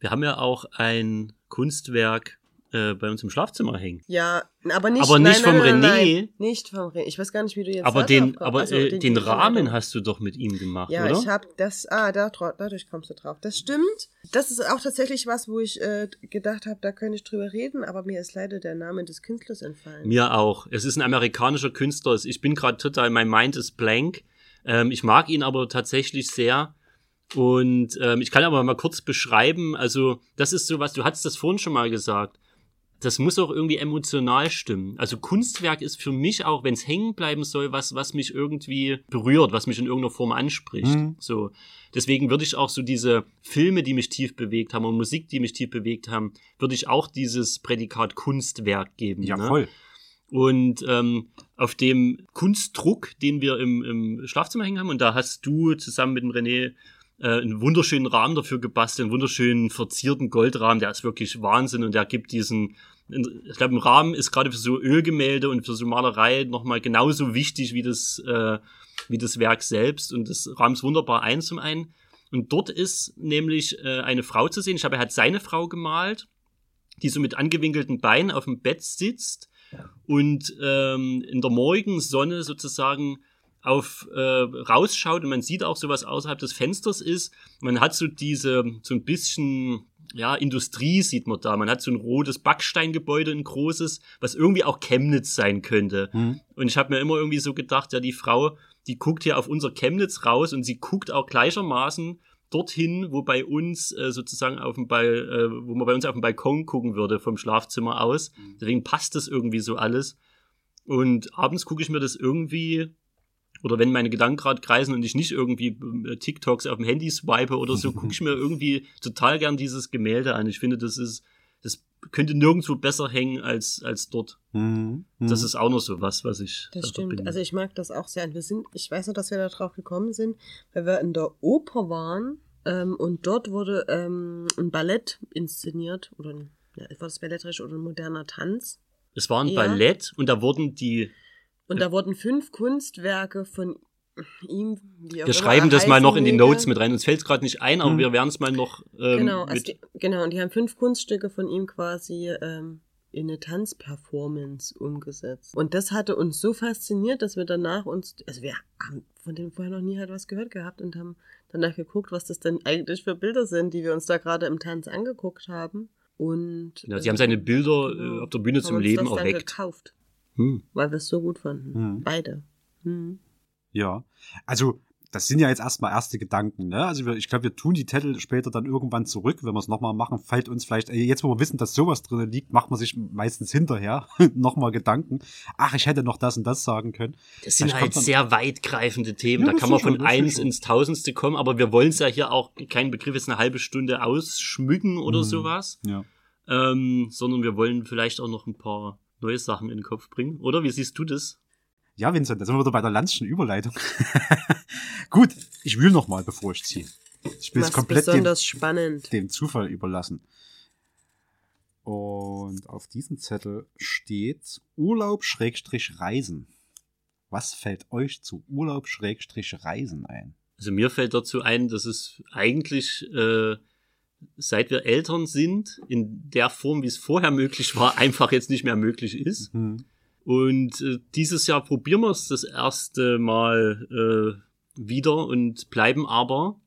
wir haben ja auch ein Kunstwerk äh, bei uns im Schlafzimmer hängen. Ja, aber nicht, aber nicht nein, vom nein, nein, René. nicht vom René. Ich weiß gar nicht, wie du jetzt Aber den, aber also, äh, den, den Rahmen hast du doch mit ihm gemacht, ja, oder? Ja, ich habe das. Ah, da, dadurch kommst du drauf. Das stimmt. Das ist auch tatsächlich was, wo ich äh, gedacht habe, da könnte ich drüber reden, aber mir ist leider der Name des Künstlers entfallen. Mir auch. Es ist ein amerikanischer Künstler. Ich bin gerade total, mein Mind ist blank. Ähm, ich mag ihn aber tatsächlich sehr. Und ähm, ich kann aber mal kurz beschreiben, also das ist so was, du hattest das vorhin schon mal gesagt das muss auch irgendwie emotional stimmen. Also Kunstwerk ist für mich auch, wenn es hängen bleiben soll, was, was mich irgendwie berührt, was mich in irgendeiner Form anspricht. Mhm. So. Deswegen würde ich auch so diese Filme, die mich tief bewegt haben und Musik, die mich tief bewegt haben, würde ich auch dieses Prädikat Kunstwerk geben. Ja, ne? voll. Und ähm, auf dem Kunstdruck, den wir im, im Schlafzimmer hängen haben, und da hast du zusammen mit dem René äh, einen wunderschönen Rahmen dafür gebastelt, einen wunderschönen verzierten Goldrahmen, der ist wirklich Wahnsinn und der gibt diesen, ich glaube, ein Rahmen ist gerade für so Ölgemälde und für so Malerei nochmal genauso wichtig wie das, äh, wie das Werk selbst und das rahmt wunderbar ein zum einen. Und dort ist nämlich äh, eine Frau zu sehen. Ich habe, er hat seine Frau gemalt, die so mit angewinkelten Beinen auf dem Bett sitzt und ähm, in der Morgensonne sozusagen auf äh, rausschaut und man sieht auch so was außerhalb des Fensters ist. Man hat so diese so ein bisschen ja Industrie sieht man da. Man hat so ein rotes Backsteingebäude, ein großes, was irgendwie auch Chemnitz sein könnte. Mhm. Und ich habe mir immer irgendwie so gedacht, ja die Frau, die guckt hier auf unser Chemnitz raus und sie guckt auch gleichermaßen dorthin, wo bei uns äh, sozusagen auf dem Ball, äh, wo man bei uns auf dem Balkon gucken würde vom Schlafzimmer aus. Mhm. Deswegen passt das irgendwie so alles. Und abends gucke ich mir das irgendwie oder wenn meine Gedanken gerade kreisen und ich nicht irgendwie äh, TikToks auf dem Handy swipe oder so, gucke ich mir *laughs* irgendwie total gern dieses Gemälde an. Ich finde, das ist, das könnte nirgendwo besser hängen als, als dort. Mhm. Das ist auch noch so was, was ich. Das stimmt. Bin. Also ich mag das auch sehr. Und wir sind, ich weiß noch, dass wir da drauf gekommen sind, weil wir in der Oper waren ähm, und dort wurde ähm, ein Ballett inszeniert oder ein, ja, war das ballettisch oder ein moderner Tanz. Es war ein ja. Ballett und da wurden die und da wurden fünf Kunstwerke von ihm. Wie wir schreiben das mal noch in die Notes mit rein. Uns fällt es gerade nicht ein, aber hm. wir werden es mal noch. Ähm, genau, also die, genau, und die haben fünf Kunststücke von ihm quasi ähm, in eine Tanzperformance umgesetzt. Und das hatte uns so fasziniert, dass wir danach uns, also wir haben von denen vorher noch nie halt was gehört gehabt und haben danach geguckt, was das denn eigentlich für Bilder sind, die wir uns da gerade im Tanz angeguckt haben. Und Genau, sie haben seine Bilder äh, auf der Bühne zum Leben erweckt. gekauft, Hm. weil wir es so gut fanden. Hm. Beide. Hm. Ja. Also, das sind ja jetzt erstmal erste Gedanken, ne? Also wir, ich glaube, wir tun die Titel später dann irgendwann zurück, wenn wir es nochmal machen, fällt uns vielleicht, äh, jetzt wo wir wissen, dass sowas drin liegt, macht man sich meistens hinterher *laughs* nochmal Gedanken. Ach, ich hätte noch das und das sagen können. Das sind Vielleicht halt dann- sehr weitgreifende Themen. Ja, da kann man von eins schon. ins Tausendste kommen, aber wir wollen es ja hier auch, kein Begriff jetzt eine halbe Stunde ausschmücken oder Mhm. sowas, Ja. ähm, sondern wir wollen vielleicht auch noch ein paar neue Sachen in den Kopf bringen. Oder wie siehst du das? Ja, Vincent, da sind wir wieder bei der Landschen Überleitung. *laughs* Gut, ich wühle nochmal, bevor ich ziehe. Ich will es komplett dem, besonders spannend. dem Zufall überlassen. Und auf diesem Zettel steht Urlaub Schrägstrich Reisen. Was fällt euch zu Urlaub Schrägstrich Reisen ein? Also mir fällt dazu ein, dass es eigentlich, äh, seit wir Eltern sind, in der Form, wie es vorher möglich war, *laughs* einfach jetzt nicht mehr möglich ist. Hm. Und äh, dieses Jahr probieren wir es das erste Mal äh, wieder und bleiben aber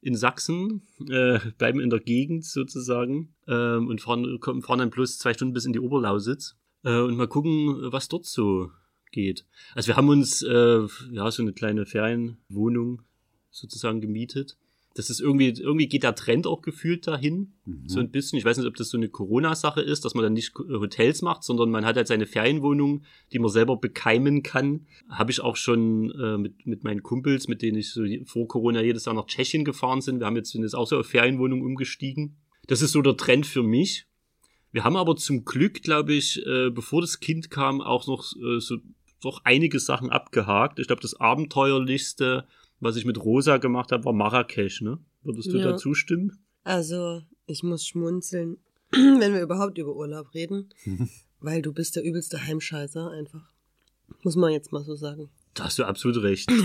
in Sachsen, äh, bleiben in der Gegend sozusagen ähm, und fahren, fahren dann bloß zwei Stunden bis in die Oberlausitz äh, und mal gucken, was dort so geht. Also wir haben uns äh, ja so eine kleine Ferienwohnung sozusagen gemietet. Das ist irgendwie, irgendwie geht der Trend auch gefühlt dahin. Mhm. So ein bisschen. Ich weiß nicht, ob das so eine Corona-Sache ist, dass man dann nicht Hotels macht, sondern man hat halt seine Ferienwohnung, die man selber bekeimen kann. Habe ich auch schon äh, mit, mit meinen Kumpels, mit denen ich so vor Corona jedes Jahr nach Tschechien gefahren sind. Wir haben jetzt, sind jetzt auch so auf Ferienwohnung umgestiegen. Das ist so der Trend für mich. Wir haben aber zum Glück, glaube ich, äh, bevor das Kind kam, auch noch äh, so doch einige Sachen abgehakt. Ich glaube, das abenteuerlichste, was ich mit Rosa gemacht habe, war Marrakesch, ne? Würdest du Ja. da zustimmen? Also, ich muss schmunzeln, *clears throat* wenn wir überhaupt über Urlaub reden, *laughs* weil du bist der übelste Heimscheißer einfach. Muss man jetzt mal so sagen. Da hast du absolut recht. *laughs*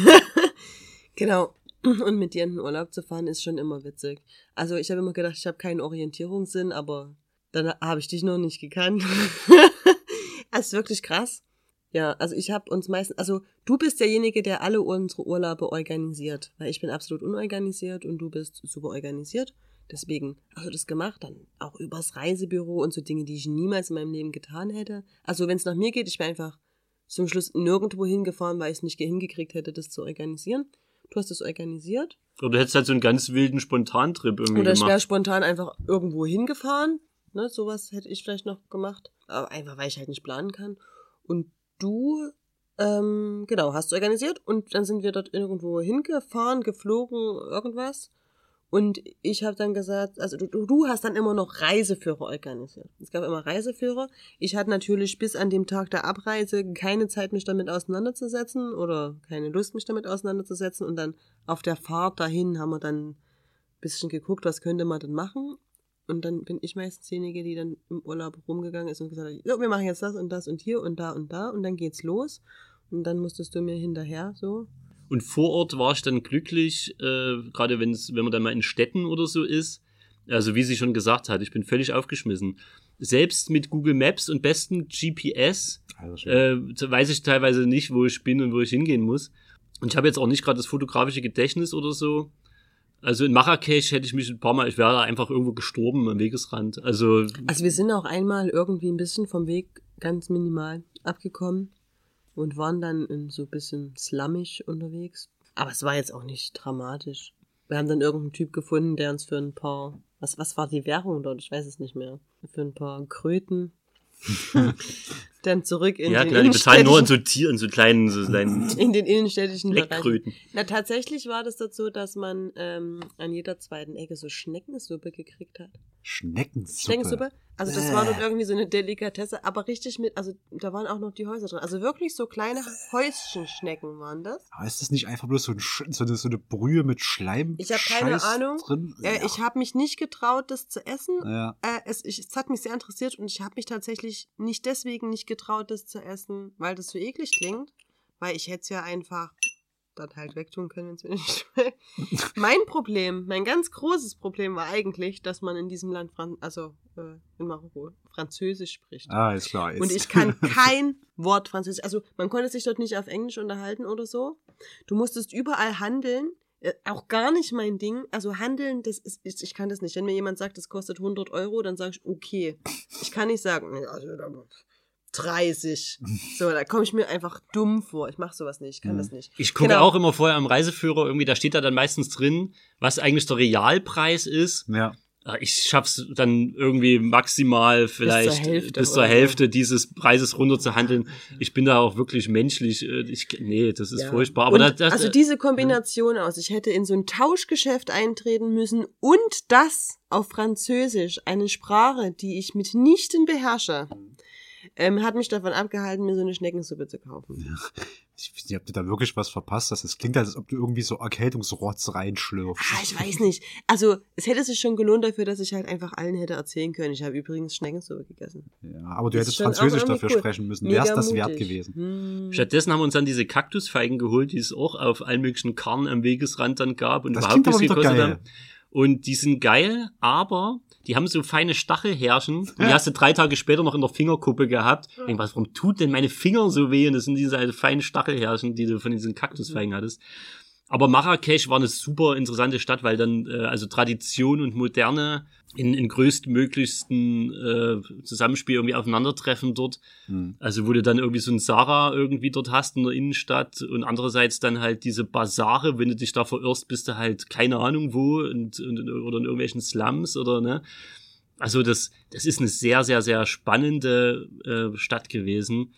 Genau. Und mit dir in den Urlaub zu fahren ist schon immer witzig. Also ich habe immer gedacht, ich habe keinen Orientierungssinn, aber dann habe ich dich noch nicht gekannt. *laughs* das ist wirklich krass. Ja, also ich habe uns meistens, also du bist derjenige, der alle unsere Urlaube organisiert, weil ich bin absolut unorganisiert und du bist super organisiert. Deswegen hast du das gemacht, dann auch übers Reisebüro und so Dinge, die ich niemals in meinem Leben getan hätte. Also wenn es nach mir geht, ich wäre einfach zum Schluss nirgendwo hingefahren, weil ich es nicht hingekriegt hätte, das zu organisieren. Du hast es organisiert. Oder du hättest halt so einen ganz wilden Spontantrip irgendwie Oder ich wäre gemacht. spontan einfach irgendwo hingefahren. Ne, sowas hätte ich vielleicht noch gemacht. Aber einfach, weil ich halt nicht planen kann. Und du, ähm, genau, hast du organisiert. Und dann sind wir dort irgendwo hingefahren, geflogen, irgendwas. Und ich habe dann gesagt, also du, du hast dann immer noch Reiseführer organisiert. Es gab immer Reiseführer. Ich hatte natürlich bis an dem Tag der Abreise keine Zeit, mich damit auseinanderzusetzen oder keine Lust, mich damit auseinanderzusetzen. Und dann auf der Fahrt dahin haben wir dann ein bisschen geguckt, was könnte man denn machen. Und dann bin ich meistens diejenige, die dann im Urlaub rumgegangen ist und gesagt hat, so, wir machen jetzt das und das und hier und da und da und dann geht's los. Und dann musstest du mir hinterher so. Und vor Ort war ich dann glücklich, äh, gerade wenn's, wenn man dann mal in Städten oder so ist. Also wie sie schon gesagt hat, ich bin völlig aufgeschmissen. Selbst mit Google Maps und besten GPS Also äh, weiß ich teilweise nicht, wo ich bin und wo ich hingehen muss. Und ich habe jetzt auch nicht gerade das fotografische Gedächtnis oder so. Also in Marrakesch hätte ich mich ein paar Mal, ich wäre da einfach irgendwo gestorben am Wegesrand. Also Also wir sind auch einmal irgendwie ein bisschen vom Weg ganz minimal abgekommen und waren dann in so ein bisschen slummig unterwegs. Aber es war jetzt auch nicht dramatisch. Wir haben dann irgendeinen Typ gefunden, der uns für ein paar, was, was war die Währung dort? Ich weiß es nicht mehr. Für ein paar Kröten *laughs* dann zurück in ja den klar, die bezahlen nur in so Tieren, so kleinen, so kleinen *laughs* in den innenstädtischen Bereichen. Leckkröten. Na, tatsächlich war das dazu, dass man ähm, an jeder zweiten Ecke so Schneckensuppe gekriegt hat. Schneckensuppe. Schneckensuppe? Also das war dort irgendwie so eine Delikatesse, aber richtig mit, also da waren auch noch die Häuser drin. Also wirklich so kleine Häuschenschnecken waren das. Aber ist das nicht einfach bloß so, ein, Sch- so, eine, so eine Brühe mit Schleim? Ich hab keine Ahnung. Drin? Äh, Ich habe mich nicht getraut, das zu essen. ja. Äh, es, ich, es hat mich sehr interessiert und ich habe mich tatsächlich nicht deswegen nicht getraut, das zu essen, weil das so eklig klingt, weil ich hätte es ja einfach dann halt wegtun können, wenn es mir *laughs* nicht schmeckt. mein Problem, mein ganz großes Problem war eigentlich, dass man in diesem Land, Fran also äh, in Marokko, Französisch spricht. Ah, ist klar. Jetzt. Und ich kann kein Wort Französisch. Also man konnte sich dort nicht auf Englisch unterhalten oder so. Du musstest überall handeln. Äh, Auch gar nicht mein Ding. Also handeln, das ist, ich, ich kann das nicht. Wenn mir jemand sagt, das kostet 100 Euro, dann sage ich, okay. Ich kann nicht sagen, nee, also da- 30. *laughs* So, da komme ich mir einfach dumm vor. Ich mache sowas nicht. Ich kann Mhm. das nicht. Ich gucke Genau. auch immer vorher am Reiseführer irgendwie, da steht da dann meistens drin, was eigentlich der Realpreis ist. ja. Ah, Ich schaff's dann irgendwie maximal vielleicht Hälfte bis zur oder so. Hälfte dieses Preises runterzuhandeln. *laughs* Ich bin da auch wirklich menschlich. äh, Ich, nee, das ist Ja. furchtbar. Aber das, das, also diese Kombination aus, ich hätte in so ein Tauschgeschäft eintreten müssen und das auf Französisch, eine Sprache, die ich mitnichten beherrsche, ähm, hat mich davon abgehalten, mir so eine Schneckensuppe zu kaufen. Ich weiß nicht, ob du da wirklich was verpasst hast. Es klingt, als ob du irgendwie so Erkältungsrotz reinschlürfst. Ah, ich weiß nicht. Also, es hätte sich schon gelohnt dafür, dass ich halt einfach allen hätte erzählen können. Ich habe übrigens Schneckensuppe gegessen. Ja, aber du Das hättest Französisch dafür cool. sprechen müssen. Wäre es das wert mutig. gewesen. Hm. Stattdessen haben wir uns dann diese Kaktusfeigen geholt, die es auch auf allen möglichen Karren am Wegesrand dann gab und Das überhaupt nichts gekostet geil. haben. Und die sind geil, aber die haben so feine Stachelhärchen und die hast du drei Tage später noch in der Fingerkuppe gehabt. Ich denk, was, warum tut denn meine Finger so weh? Und das sind diese feinen Stachelhärchen, die du von diesen Kaktusfeigen hattest. Aber Marrakesch war eine super interessante Stadt, weil dann äh, also Tradition und Moderne in, in größtmöglichsten äh, Zusammenspiel irgendwie aufeinandertreffen dort. Hm. Also wo du dann irgendwie so ein Sarah irgendwie dort hast in der Innenstadt und andererseits dann halt diese Basare, wenn du dich da verirrst, bist du halt keine Ahnung wo und, und oder in irgendwelchen Slums oder ne. Also das, das ist eine sehr, sehr, sehr spannende äh, Stadt gewesen.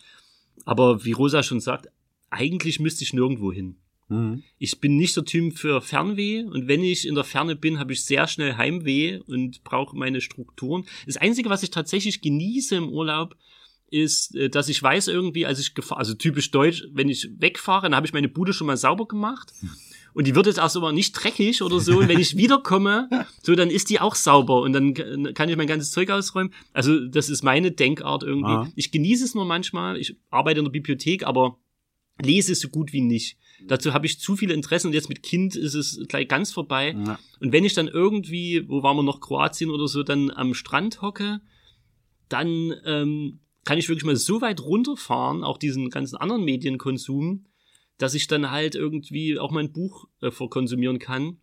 Aber wie Rosa schon sagt, eigentlich müsste ich nirgendwo hin. Mhm. Ich bin nicht der Typ für Fernweh und wenn ich in der Ferne bin, habe ich sehr schnell Heimweh und brauche meine Strukturen. Das Einzige, was ich tatsächlich genieße im Urlaub, ist, äh, dass ich weiß irgendwie, als ich gefahren, also typisch deutsch, wenn ich wegfahre, dann habe ich meine Bude schon mal sauber gemacht. *laughs* Und die wird jetzt auch aber nicht dreckig oder so. Und wenn ich wiederkomme, *laughs* so, dann ist die auch sauber und dann kann ich mein ganzes Zeug ausräumen. Also, das ist meine Denkart irgendwie. Ah. Ich genieße es nur manchmal. Ich arbeite in der Bibliothek, aber lese so gut wie nicht. Dazu habe ich zu viele Interessen und jetzt mit Kind ist es gleich ganz vorbei. Ja. Und wenn ich dann irgendwie, wo waren wir noch, Kroatien oder so, dann am Strand hocke, dann ähm, kann ich wirklich mal so weit runterfahren, auch diesen ganzen anderen Medienkonsum, dass ich dann halt irgendwie auch mein Buch äh, verkonsumieren kann.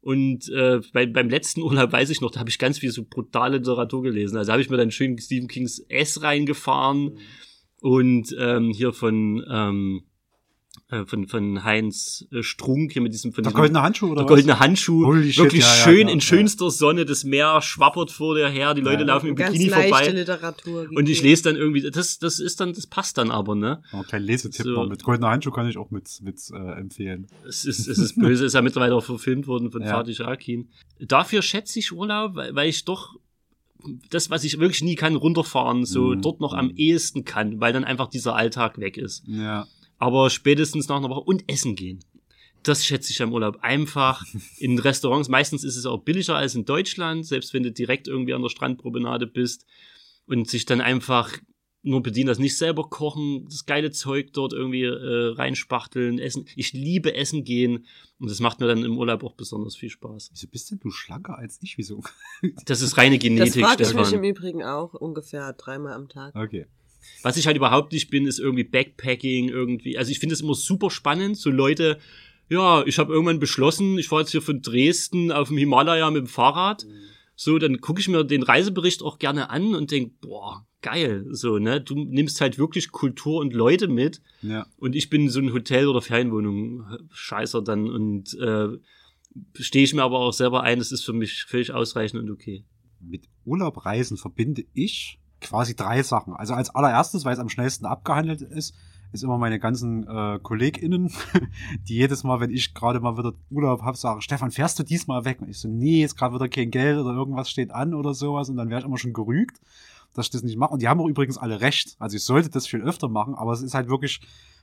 Und äh, bei, beim letzten Urlaub weiß ich noch, da habe ich ganz viel so brutale Literatur gelesen. Also habe ich mir dann schön Stephen Kings S reingefahren und ähm, hier von ähm, äh, von von Heinz äh, Strunk hier mit diesem von Der diesem, goldene Handschuh oder der was? goldene Handschuh, Holy shit, wirklich ja, ja, schön ja, in ja. schönster Sonne, das Meer schwappert vor dir her, die Leute Ja. laufen im Ganz Bikini leichte vorbei. Literatur. Und ich lese dann irgendwie, das, das ist dann, das passt dann aber, ne? Kein Lesetipp So. noch. Mit goldener Handschuh kann ich auch mit, mit äh, empfehlen. Es ist, es ist böse, ist ja mittlerweile auch verfilmt worden von Ja. Fatih Akin. Dafür schätze ich Urlaub, weil, weil ich doch das, was ich wirklich nie kann, runterfahren, so Mhm. dort noch am Mhm. ehesten kann, weil dann einfach dieser Alltag weg ist. Ja. Aber spätestens nach einer Woche und essen gehen. Das schätze ich am Urlaub. Einfach in *laughs* Restaurants. Meistens ist es auch billiger als in Deutschland, selbst wenn du direkt irgendwie an der Strandpromenade bist und sich dann einfach nur bedienen, das nicht selber kochen, das geile Zeug dort irgendwie äh, reinspachteln, essen. Ich liebe Essen gehen und das macht mir dann im Urlaub auch besonders viel Spaß. Wieso bist denn du schlanker als ich? Wieso? Das ist reine Das Genetik, frage ich mich im. Übrigen auch ungefähr dreimal am Tag. Okay. Was ich halt überhaupt nicht bin, ist irgendwie Backpacking irgendwie. Also ich finde es immer super spannend, so Leute, ja, ich habe irgendwann beschlossen, ich fahre jetzt hier von Dresden auf dem Himalaya mit dem Fahrrad. So, dann gucke ich mir den Reisebericht auch gerne an und denk, boah, geil, so, ne? Du nimmst halt wirklich Kultur und Leute mit Ja. und ich bin so ein Hotel oder Ferienwohnung Scheißer dann und äh, stehe ich mir aber auch selber ein, das ist für mich völlig ausreichend und okay. Mit Urlaubreisen verbinde ich quasi drei Sachen. Also als allererstes, weil es am schnellsten abgehandelt ist, ist immer meine ganzen äh, KollegInnen, *laughs* die jedes Mal, wenn ich gerade mal wieder Urlaub habe, sagen, Stefan, fährst du diesmal weg? Und ich so, nee, jetzt gerade wieder kein Geld oder irgendwas steht an oder sowas. Und dann wäre ich immer schon gerügt, dass ich das nicht mache. Und die haben auch übrigens alle recht. Also ich sollte das viel öfter machen, aber es ist halt wirklich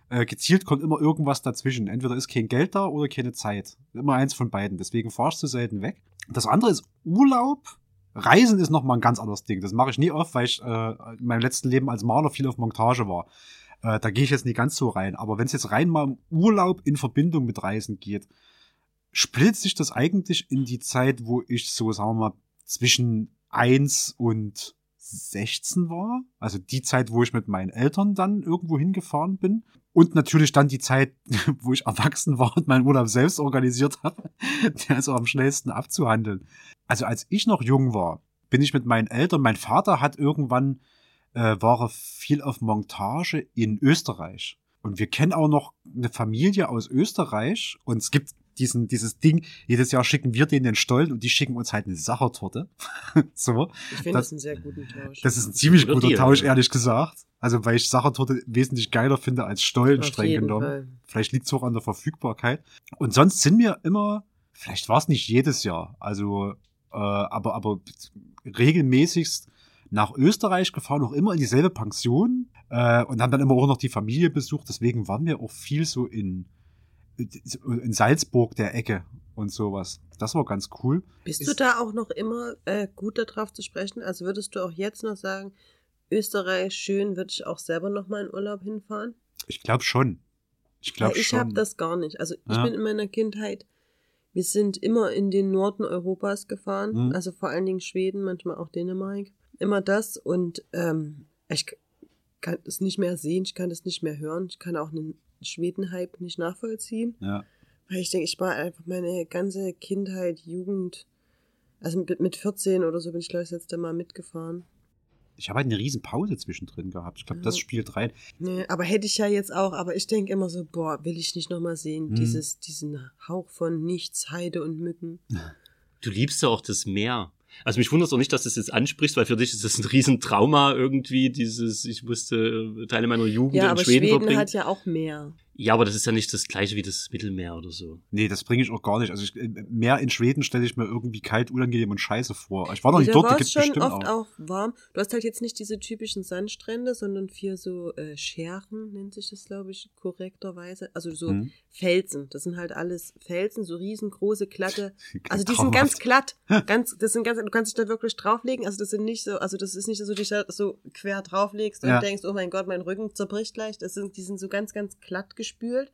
äh, gezielt kommt immer irgendwas dazwischen. Entweder ist kein Geld da oder keine Zeit. Immer eins von beiden. Deswegen fahr ich zu selten weg. Das andere ist Urlaub. Reisen ist nochmal ein ganz anderes Ding. Das mache ich nie oft, weil ich äh, in meinem letzten Leben als Maler viel auf Montage war. Äh, da gehe ich jetzt nicht ganz so rein. Aber wenn es jetzt rein mal um Urlaub in Verbindung mit Reisen geht, splittet sich das eigentlich in die Zeit, wo ich so, sagen wir mal, zwischen eins und 16 war. Also die Zeit, wo ich mit meinen Eltern dann irgendwo hingefahren bin. Und natürlich dann die Zeit, *laughs* wo ich erwachsen war und meinen Urlaub selbst organisiert habe. *laughs* Der ist auch am schnellsten abzuhandeln. Also als ich noch jung war, bin ich mit meinen Eltern, mein Vater hat irgendwann, äh, war er viel auf Montage in Österreich. Und wir kennen auch noch eine Familie aus Österreich. Und es gibt diesen, dieses Ding, jedes Jahr schicken wir denen den Stollen und die schicken uns halt eine Sachertorte. *laughs* so. Ich finde das, das einen sehr guten Tausch. Das ist ein ziemlich guter Tausch, ehrlich gesagt. Also, weil ich Sachertorte wesentlich geiler finde als Stollen, Auf streng genommen. Fall. Vielleicht liegt es auch an der Verfügbarkeit. Und sonst sind wir immer, vielleicht war es nicht jedes Jahr, also, äh, aber, aber regelmäßigst nach Österreich gefahren, auch immer in dieselbe Pension äh, und haben dann immer auch noch die Familie besucht. Deswegen waren wir auch viel so in in Salzburg der Ecke und sowas. Das war ganz cool. Bist Ist, du da auch noch immer äh, gut darauf zu sprechen? Also würdest du auch jetzt noch sagen, Österreich schön, würde ich auch selber noch mal in Urlaub hinfahren? Ich glaube schon. Ich glaube ja, ich habe das gar nicht. Also ich ja. bin in meiner Kindheit, wir sind immer in den Norden Europas gefahren, mhm. also vor allen Dingen Schweden, manchmal auch Dänemark. Immer das und ähm, ich kann es nicht mehr sehen, ich kann es nicht mehr hören, ich kann auch einen Schweden-Hype nicht nachvollziehen. Ja. Weil ich denke, ich war einfach meine ganze Kindheit, Jugend, also mit, mit 14 oder so bin ich, glaube ich, das letzte Mal mitgefahren. Ich habe halt eine riesen Pause zwischendrin gehabt. Ich glaube, ja. das spielt rein. Nee, aber hätte ich ja jetzt auch, aber ich denke immer so, boah, will ich nicht nochmal sehen, hm. dieses, diesen Hauch von nichts, Heide und Mücken. *laughs* Du liebst ja auch das Meer. Also mich wundert es auch nicht, dass du es jetzt ansprichst, weil für dich ist das ein Riesentrauma irgendwie, dieses, ich musste äh, Teile meiner Jugend ja, in Schweden, Schweden verbringen. hat ja auch mehr. Ja, aber das ist ja nicht das gleiche wie das Mittelmeer oder so. Nee, das bringe ich auch gar nicht. Also ich, äh, Meer in Schweden stelle ich mir irgendwie kalt, unangenehm und scheiße vor. Ich war noch nicht dort, da gibt's schon bestimmt oft auch. auch. warm. Du hast halt jetzt nicht diese typischen Sandstrände, sondern vier so äh, Scheren, nennt sich das, glaube ich, korrekterweise. Also so hm. Felsen. Das sind halt alles Felsen, so riesengroße, glatte. *laughs* Also die sind ganz glatt. *laughs* Ganz, das sind ganz, du kannst dich da wirklich drauflegen. Also das sind nicht so, also das ist nicht so, dass du dich da so quer drauflegst und ja. denkst, oh mein Gott, mein Rücken zerbricht gleich. Das sind, die sind so ganz, ganz glatt gespült gespült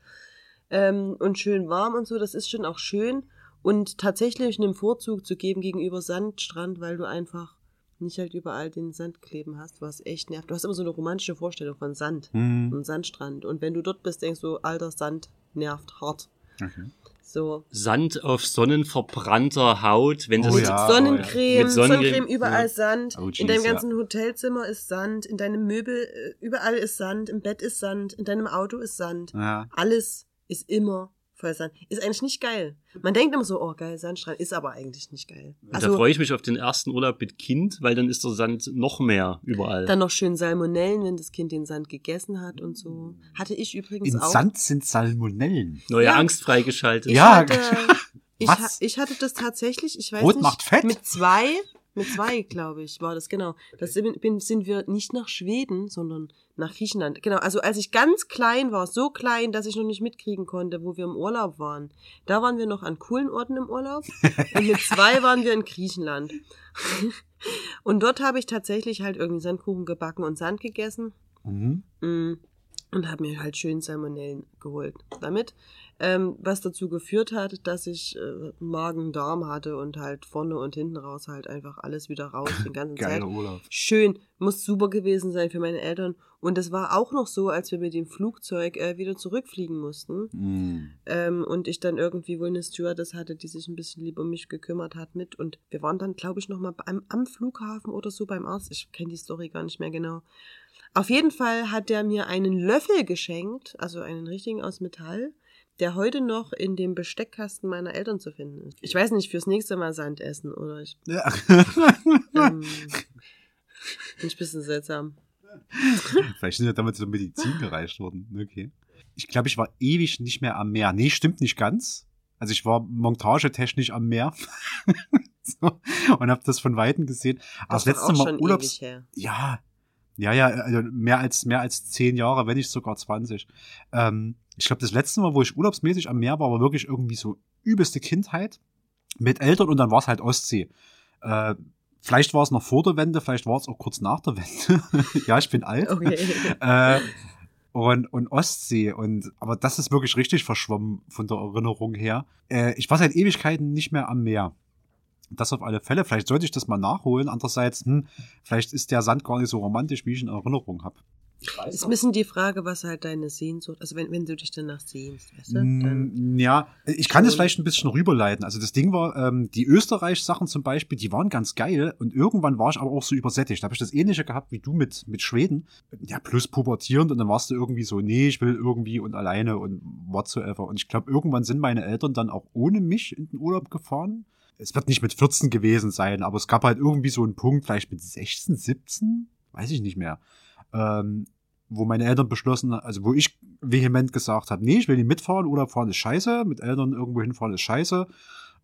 ähm, und schön warm und so. Das ist schon auch schön. Und tatsächlich einen Vorzug zu geben gegenüber Sandstrand, weil du einfach nicht halt überall den Sand kleben hast, was echt nervt. Du hast immer so eine romantische Vorstellung von Sand mhm. und Sandstrand. Und wenn du dort bist, denkst du, alter Sand nervt hart. Okay. So. Sand auf sonnenverbrannter Haut, wenn das oh, ja, Sonnencreme, oh, ja. mit Sonnencreme, Sonnencreme überall ja. Sand. Oh, geez, in deinem ganzen Hotelzimmer ist Sand, in deinem Möbel äh, überall ist Sand, im Bett ist Sand, in deinem Auto ist Sand. Alles ist immer voll Sand. Ist eigentlich nicht geil. Man denkt immer so, oh geil, Sandstrand, ist aber eigentlich nicht geil. Also, da freue ich mich auf den ersten Urlaub mit Kind, weil dann ist der Sand noch mehr überall. Dann noch schön Salmonellen, wenn das Kind den Sand gegessen hat und so. Hatte ich übrigens In auch. Sand sind Salmonellen. Neue ja. Angst freigeschaltet. Ich ja. Hatte, *laughs* ich, ha ich hatte das tatsächlich, ich weiß Rot nicht, macht fett. mit zwei mit zwei, glaube ich, war das, genau. Das bin, sind wir nicht nach Schweden, sondern nach Griechenland. Genau, also als ich ganz klein war, so klein, dass ich noch nicht mitkriegen konnte, wo wir im Urlaub waren. Da waren wir noch an coolen Orten im Urlaub. *laughs* Und mit zwei waren wir in Griechenland. *laughs* Und dort habe ich tatsächlich halt irgendwie Sandkuchen gebacken und Sand gegessen. Mhm. Mm und habe mir halt schön Salmonellen geholt damit, ähm, was dazu geführt hat, dass ich äh, Magen-Darm hatte und halt vorne und hinten raus halt einfach alles wieder raus, den ganzen *laughs* Geiler Zeit. Urlaub. Schön, muss super gewesen sein für meine Eltern und es war auch noch so, als wir mit dem Flugzeug äh, wieder zurückfliegen mussten mm. ähm, und ich dann irgendwie wohl eine Stewardess hatte, die sich ein bisschen lieber um mich gekümmert hat mit und wir waren dann, glaube ich, noch mal am, am Flughafen oder so beim Arzt, ich kenne die Story gar nicht mehr genau auf jeden Fall hat er mir einen Löffel geschenkt, also einen richtigen aus Metall, der heute noch in dem Besteckkasten meiner Eltern zu finden ist. Ich weiß nicht, fürs nächste Mal Sand essen oder ich. Ja. *laughs* ähm, bin ich ein bisschen seltsam. *laughs* Vielleicht sind ja damals so Medizin gereicht worden. Okay. Ich glaube, ich war ewig nicht mehr am Meer. Nee, stimmt nicht ganz. Also ich war montagetechnisch am Meer. *laughs* so, und habe das von Weitem gesehen. Das, das letzte Mal Urlaubs. Ja, ja, ja, also mehr als, mehr als zehn Jahre, wenn nicht sogar 20. Ähm, ich glaube, das letzte Mal, wo ich urlaubsmäßig am Meer war, war wirklich irgendwie so übelste Kindheit mit Eltern und dann war es halt Ostsee. Äh, vielleicht war es noch vor der Wende, vielleicht war es auch kurz nach der Wende. *laughs* ja, ich bin alt. Okay. *laughs* äh, und, und Ostsee. Und aber das ist wirklich richtig verschwommen von der Erinnerung her. Äh, ich war seit Ewigkeiten nicht mehr am Meer. Das auf alle Fälle. Vielleicht sollte ich das mal nachholen. Andererseits, hm, vielleicht ist der Sand gar nicht so romantisch, wie ich in Erinnerung habe. Ist ein bisschen die Frage, was halt deine Sehnsucht, also wenn, wenn du dich danach sehnst, weißt du? Dann Mm, Ja, ich kann das vielleicht ein bisschen rüberleiten. Also das Ding war, ähm, die Österreich-Sachen zum Beispiel, die waren ganz geil und irgendwann war ich aber auch so übersättigt. Da habe ich das ähnliche gehabt wie du mit, mit Schweden. Ja, plus pubertierend und dann warst du irgendwie so, nee, ich will irgendwie und alleine und whatsoever. Und ich glaube, irgendwann sind meine Eltern dann auch ohne mich in den Urlaub gefahren. Es wird nicht mit 14 gewesen sein, aber es gab halt irgendwie so einen Punkt, vielleicht mit 16, 17, weiß ich nicht mehr, ähm, wo meine Eltern beschlossen, also wo ich vehement gesagt habe, nee, ich will nicht mitfahren, Urlaub fahren ist scheiße, mit Eltern irgendwo hinfahren ist scheiße.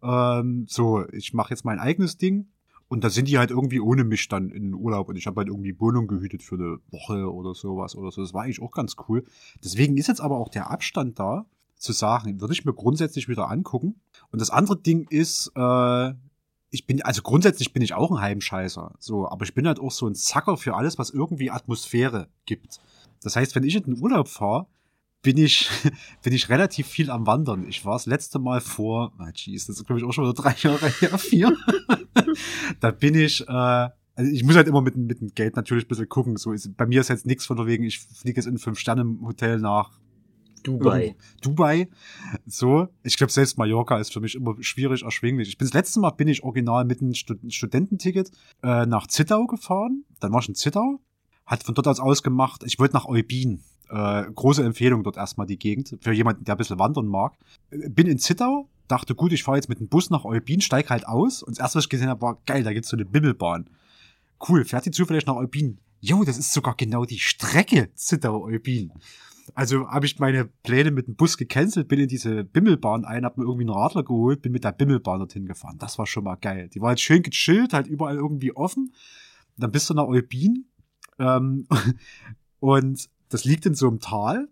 Ähm, so, ich mache jetzt mein eigenes Ding. Und da sind die halt irgendwie ohne mich dann in Urlaub und ich habe halt irgendwie Wohnung gehütet für eine Woche oder sowas oder so. Das war eigentlich auch ganz cool. Deswegen ist jetzt aber auch der Abstand da, zu sagen, würde ich mir grundsätzlich wieder angucken. Und das andere Ding ist, äh, ich bin, also grundsätzlich bin ich auch ein Heimscheißer, so, aber ich bin halt auch so ein Zacker für alles, was irgendwie Atmosphäre gibt. Das heißt, wenn ich in den Urlaub fahre, bin ich, *laughs* bin ich relativ viel am Wandern. Ich war das letzte Mal vor, ah, jeez, das ist glaube ich auch schon wieder drei Jahre *laughs* her, vier. da bin ich, äh, also ich muss halt immer mit, mit dem Geld natürlich ein bisschen gucken. So ist, bei mir ist jetzt nichts von der wegen, ich fliege jetzt in Fünf-Sterne-Hotel nach Dubai. Dubai. So. Ich glaube, selbst Mallorca ist für mich immer schwierig erschwinglich. Ich bin das letzte Mal bin ich original mit einem Stud Studententicket äh, nach Zittau gefahren. Dann war ich in Zittau. Hat von dort aus ausgemacht, ich wollte nach Eubin. Äh, große Empfehlung dort erstmal die Gegend. Für jemanden, der ein bisschen wandern mag. Äh, Bin in Zittau, dachte, gut, ich fahre jetzt mit dem Bus nach Eubin, steig halt aus. Und das erste, was ich gesehen habe, war geil, da gibt's so eine Bimmelbahn. Cool, fährt die zufällig nach Eubin? Jo, das ist sogar genau die Strecke Zittau-Eubin. Also habe ich meine Pläne mit dem Bus gecancelt, bin in diese Bimmelbahn ein, hab mir irgendwie einen Radler geholt, bin mit der Bimmelbahn dorthin gefahren. Das war schon mal geil. Die war halt schön gechillt, halt überall irgendwie offen. Dann bist du nach Eubin ähm, *laughs* und das liegt in so einem Tal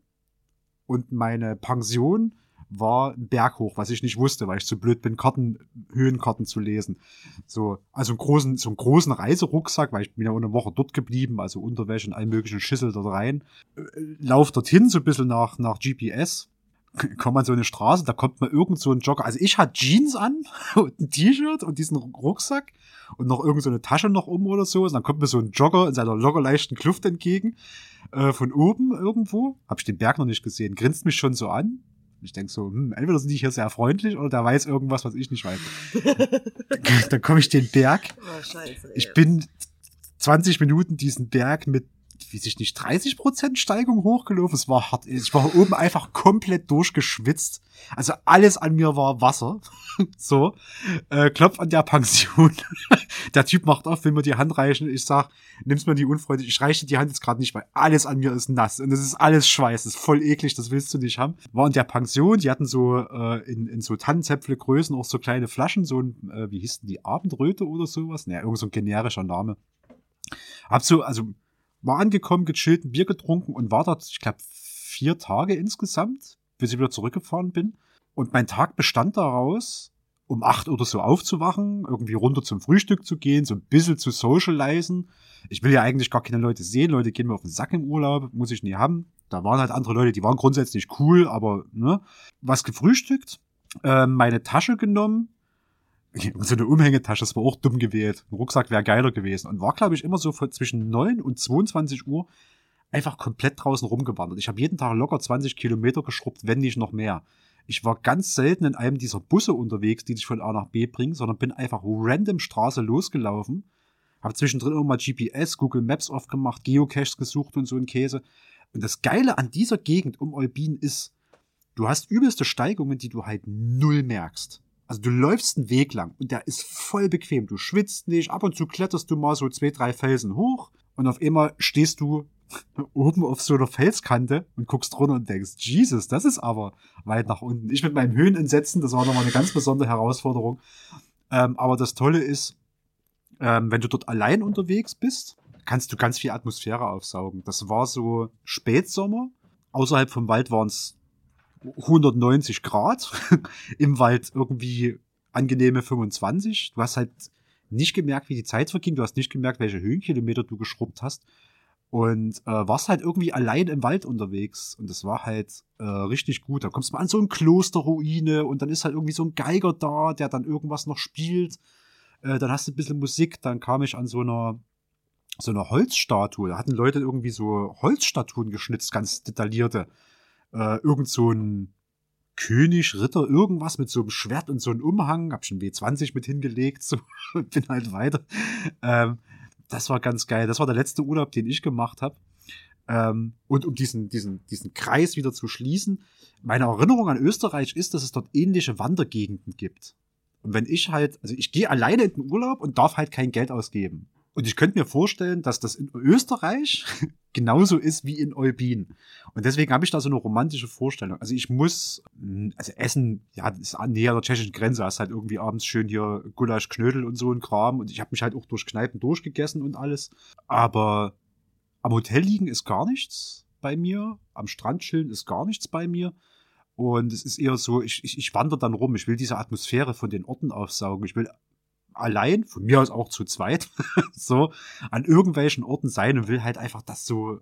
und meine Pension war ein Berg hoch, was ich nicht wusste, weil ich zu blöd bin, Karten, Höhenkarten zu lesen. So, also einen großen, so einen großen Reiserucksack, weil ich bin ja eine Woche dort geblieben, also Unterwäsche und allen möglichen Schüssel dort rein. Äh, Lauf dorthin, so ein bisschen nach, nach GPS. *laughs* Kommt man so eine Straße, da kommt mal irgend so ein Jogger. Also ich hatte Jeans an *laughs* und ein T-Shirt und diesen Rucksack und noch irgend so eine Tasche noch um oder so. Und dann kommt mir so ein Jogger in seiner lockerleichten Kluft entgegen, äh, von oben irgendwo. Hab ich den Berg noch nicht gesehen, grinst mich schon so an. Ich denk so, hm, entweder sind die hier sehr freundlich oder der weiß irgendwas, was ich nicht weiß. *laughs* dann komme ich den Berg. Oh, scheiße. Ich bin 20 Minuten diesen Berg mit, wie sich nicht, 30 Prozent Steigung hochgelaufen. Es war hart. Ich war oben einfach komplett durchgeschwitzt. Also alles an mir war Wasser. *laughs* so. Äh, klopf an der Pension. *laughs* der Typ macht auf, will mir die Hand reichen. Ich sag, nimm's mir die unfreundlich. Ich reiche die Hand jetzt gerade nicht, weil alles an mir ist nass. Und es ist alles Schweiß. Das ist voll eklig. Das willst du nicht haben. War in der Pension. Die hatten so äh, in, in so Tannenzäpfle Größen auch so kleine Flaschen. So ein, äh, wie hieß denn die? Abendröte oder sowas? Naja, irgend so ein generischer Name. Hab so, also war angekommen, gechillt, ein Bier getrunken und war dort, ich glaube, vier Tage insgesamt, bis ich wieder zurückgefahren bin. Und mein Tag bestand daraus, um acht oder so aufzuwachen, irgendwie runter zum Frühstück zu gehen, so ein bisschen zu socialisen. Ich will ja eigentlich gar keine Leute sehen. Leute gehen mir auf den Sack im Urlaub, muss ich nie haben. Da waren halt andere Leute, die waren grundsätzlich cool, aber ne, was gefrühstückt, äh, meine Tasche genommen, so eine Umhängetasche, das war auch dumm gewählt. Ein Rucksack wäre geiler gewesen. Und war, glaube ich, immer so von zwischen 9 und 22 Uhr einfach komplett draußen rumgewandert. Ich habe jeden Tag locker 20 Kilometer geschrubbt, wenn nicht noch mehr. Ich war ganz selten in einem dieser Busse unterwegs, die dich von A nach B bringen, sondern bin einfach random Straße losgelaufen. Habe zwischendrin immer mal GPS, Google Maps aufgemacht, Geocaches gesucht und so ein Käse. Und das Geile an dieser Gegend um Eubin ist, du hast übelste Steigungen, die du halt null merkst. Also du läufst einen Weg lang und der ist voll bequem. Du schwitzt nicht, ab und zu kletterst du mal so zwei, drei Felsen hoch und auf einmal stehst du *laughs* oben auf so einer Felskante und guckst runter und denkst, Jesus, das ist aber weit nach unten. Ich mit meinem Höhenentsetzen, das war nochmal eine ganz besondere Herausforderung. Ähm, aber das Tolle ist, ähm, wenn du dort allein unterwegs bist, kannst du ganz viel Atmosphäre aufsaugen. Das war so Spätsommer. Außerhalb vom Wald waren es 190 Grad. *laughs* Im Wald irgendwie angenehme 25. Du hast halt nicht gemerkt, wie die Zeit verging. Du hast nicht gemerkt, welche Höhenkilometer du geschrubbt hast. und äh, warst halt irgendwie allein im Wald unterwegs und das war halt äh, richtig gut. Da kommst du mal an so eine Klosterruine und dann ist halt irgendwie so ein Geiger da, der dann irgendwas noch spielt. Äh, dann hast du ein bisschen Musik, dann kam ich an so einer so einer Holzstatue. Da hatten Leute irgendwie so Holzstatuen geschnitzt, ganz detaillierte. Äh, irgend so ein König, Ritter, irgendwas mit so einem Schwert und so einem Umhang. Hab schon W20 mit hingelegt so, *laughs* und bin halt weiter. Ähm, das war ganz geil. Das war der letzte Urlaub, den ich gemacht habe. Ähm, und um diesen, diesen, diesen Kreis wieder zu schließen, meine Erinnerung an Österreich ist, dass es dort ähnliche Wandergegenden gibt. Und wenn ich halt, also ich gehe alleine in den Urlaub und darf halt kein Geld ausgeben. Und ich könnte mir vorstellen, dass das in Österreich *laughs* genauso ist wie in Eubin. Und deswegen habe ich da so eine romantische Vorstellung. Also ich muss, hm, also Essen, ja, das ist näher der tschechischen Grenze, hast halt irgendwie abends schön hier Gulasch, Knödel und so ein Kram. Und ich habe mich halt auch durch Kneipen durchgegessen und alles. Aber am Hotel liegen ist gar nichts bei mir. Am Strand chillen ist gar nichts bei mir. Und es ist eher so, ich, ich, ich wandere dann rum. Ich will diese Atmosphäre von den Orten aufsaugen. Ich will allein, von mir aus auch zu zweit, *laughs* so an irgendwelchen Orten sein und will halt einfach das so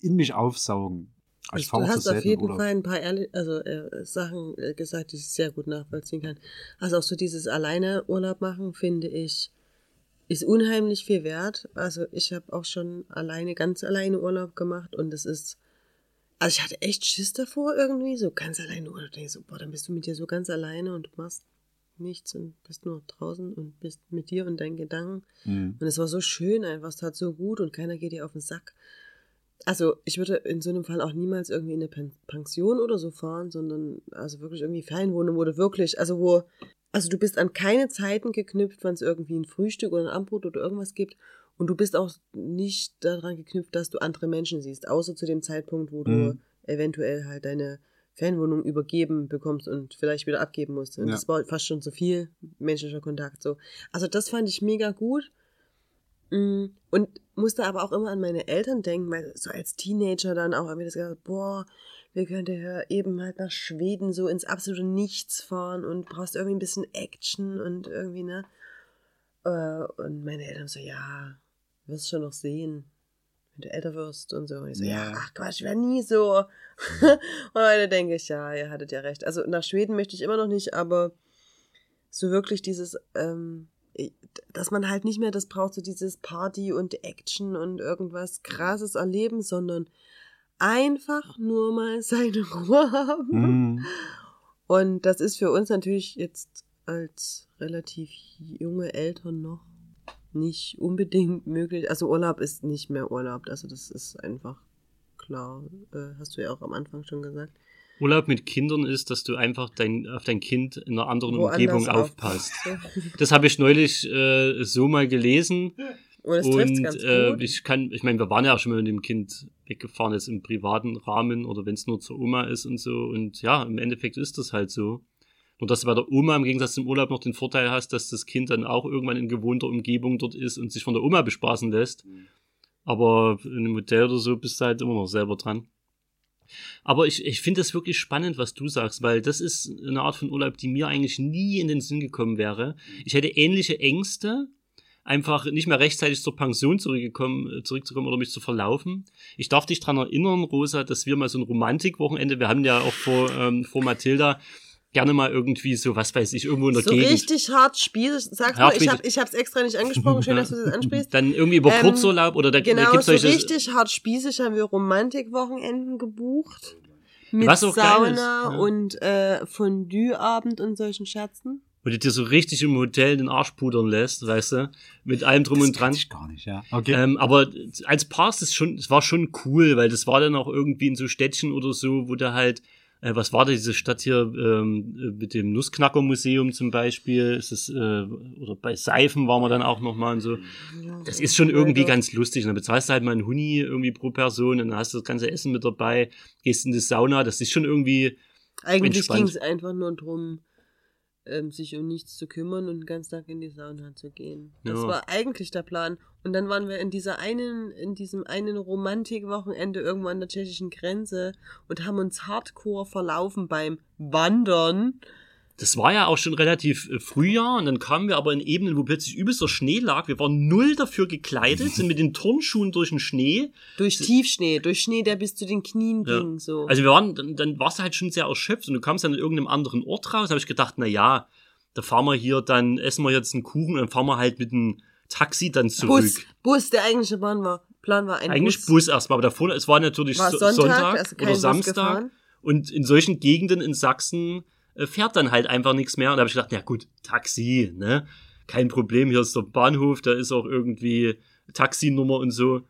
in mich aufsaugen. Ich also du hast auf jeden Fall ein paar ehrlich, also, äh, Sachen äh, gesagt, die ich sehr gut nachvollziehen kann. Also auch so dieses alleine Urlaub machen, finde ich, ist unheimlich viel wert. Also ich habe auch schon alleine, ganz alleine Urlaub gemacht und es ist, also ich hatte echt Schiss davor irgendwie, so ganz alleine Urlaub. Ich so, boah, dann bist du mit dir so ganz alleine und du machst nichts und bist nur draußen und bist mit dir und deinen Gedanken. Mhm. Und es war so schön einfach, es tat so gut und keiner geht dir auf den Sack. Also ich würde in so einem Fall auch niemals irgendwie in eine Pension oder so fahren, sondern also wirklich irgendwie Ferienwohnung, wo du wirklich, also wo, also du bist an keine Zeiten geknüpft, wann es irgendwie ein Frühstück oder ein Abendbrot oder irgendwas gibt. Und du bist auch nicht daran geknüpft, dass du andere Menschen siehst, außer zu dem Zeitpunkt, wo du mhm. eventuell halt deine Fernwohnung übergeben bekommst und vielleicht wieder abgeben musst. Und ja. das war fast schon zu viel menschlicher Kontakt. So. Also das fand ich mega gut. Mm, und musste aber auch immer an meine Eltern denken, weil so als Teenager dann auch irgendwie das gesagt, boah, wir könnten ja eben halt nach Schweden so ins absolute Nichts fahren und brauchst irgendwie ein bisschen Action und irgendwie, ne? Äh, und meine Eltern so, ja, wirst schon noch sehen wenn du älter wirst und so. Und ich so, ja, ach Quatsch, wäre nie so. *laughs* und heute denke ich, ja, ihr hattet ja recht. Also nach Schweden möchte ich immer noch nicht, aber so wirklich dieses, ähm, dass man halt nicht mehr das braucht, so dieses Party und Action und irgendwas krasses erleben, sondern einfach nur mal *laughs* seine Ruhe haben. Mhm. Und das ist für uns natürlich jetzt als relativ junge Eltern noch nicht unbedingt möglich. Also Urlaub ist nicht mehr Urlaub. Also das ist einfach klar. Äh, hast du ja auch am Anfang schon gesagt. Urlaub mit Kindern ist, dass du einfach dein, auf dein Kind in einer anderen Woanders Umgebung aufpasst. das habe ich neulich äh, so mal gelesen. Oh, und äh, ich kann, ich meine, wir waren ja auch schon mal mit dem Kind weggefahren, jetzt im privaten Rahmen oder wenn es nur zur Oma ist und so. Und ja, im Endeffekt ist das halt so. Nur dass du bei der Oma im Gegensatz zum Urlaub noch den Vorteil hast, dass das Kind dann auch irgendwann in gewohnter Umgebung dort ist und sich von der Oma bespaßen lässt. Mhm. Aber in einem Hotel oder so bist du halt immer noch selber dran. Aber ich, ich finde das wirklich spannend, was du sagst, weil das ist eine Art von Urlaub, die mir eigentlich nie in den Sinn gekommen wäre. Ich hätte ähnliche Ängste, einfach nicht mehr rechtzeitig zur Pension zurückgekommen, zurückzukommen oder mich zu verlaufen. Ich darf dich dran erinnern, Rosa, dass wir mal so ein Romantikwochenende, wir haben ja auch vor, ähm, vor Mathilda gerne mal irgendwie so, was weiß ich, irgendwo in der so Gegend. richtig hart spielen. Sag mal, ich habe ich hab's extra nicht angesprochen, schön, dass du das *laughs* ansprichst. Dann irgendwie über ähm, Kurzurlaub oder da, genau, da gibt's solche... Genau, so richtig hart spießig haben wir Romantikwochenenden gebucht. Mit was auch Sauna ja. und äh, Fondue-Abend und solchen Scherzen. Wo du dir so richtig im Hotel den Arsch pudern lässt, weißt du, mit allem drum das und dran. Ich gar nicht, ja. Okay. Ähm, aber als Paar ist es schon, es war schon cool, weil das war dann auch irgendwie in so Städtchen oder so, wo du halt äh, was war da diese Stadt hier ähm, mit dem Nussknacker-Museum zum Beispiel? Ist es, äh, oder bei Seifen waren wir dann auch nochmal und so. Das ist schon irgendwie ganz lustig. Und dann bezahlst du halt mal einen Huni irgendwie pro Person und dann hast du das ganze Essen mit dabei, gehst in die Sauna. Das ist schon irgendwie. Eigentlich ging es einfach nur drum, ähm, sich um nichts zu kümmern und den ganzen Tag in die Sauna zu gehen. Das ja. war eigentlich der Plan. Und dann waren wir in dieser einen, in diesem einen Romantikwochenende irgendwo an der tschechischen Grenze und haben uns hardcore verlaufen beim Wandern. Das war ja auch schon relativ äh, Frühjahr und dann kamen wir aber in Ebenen, wo plötzlich übelster Schnee lag. Wir waren null dafür gekleidet, sind mit den Turnschuhen durch den Schnee. Durch Tiefschnee, durch Schnee, der bis zu den Knien Ja. ging. So. Also wir waren, dann, dann warst du halt schon sehr erschöpft und du kamst dann in irgendeinem anderen Ort raus. Da habe ich gedacht, na ja, da fahren wir hier, dann essen wir jetzt einen Kuchen und dann fahren wir halt mit dem Taxi dann zurück. Bus, Bus, der eigentliche Plan war, Plan war ein Eigentlich Bus. Bus erstmal, aber davor, es war natürlich War So- Sonntag, Sonntag, also oder Samstag. Und in solchen Gegenden in Sachsen fährt dann halt einfach nichts mehr. Und da habe ich gedacht, ja gut, Taxi, ne? Kein Problem, hier ist der Bahnhof, da ist auch irgendwie Taxinummer und so.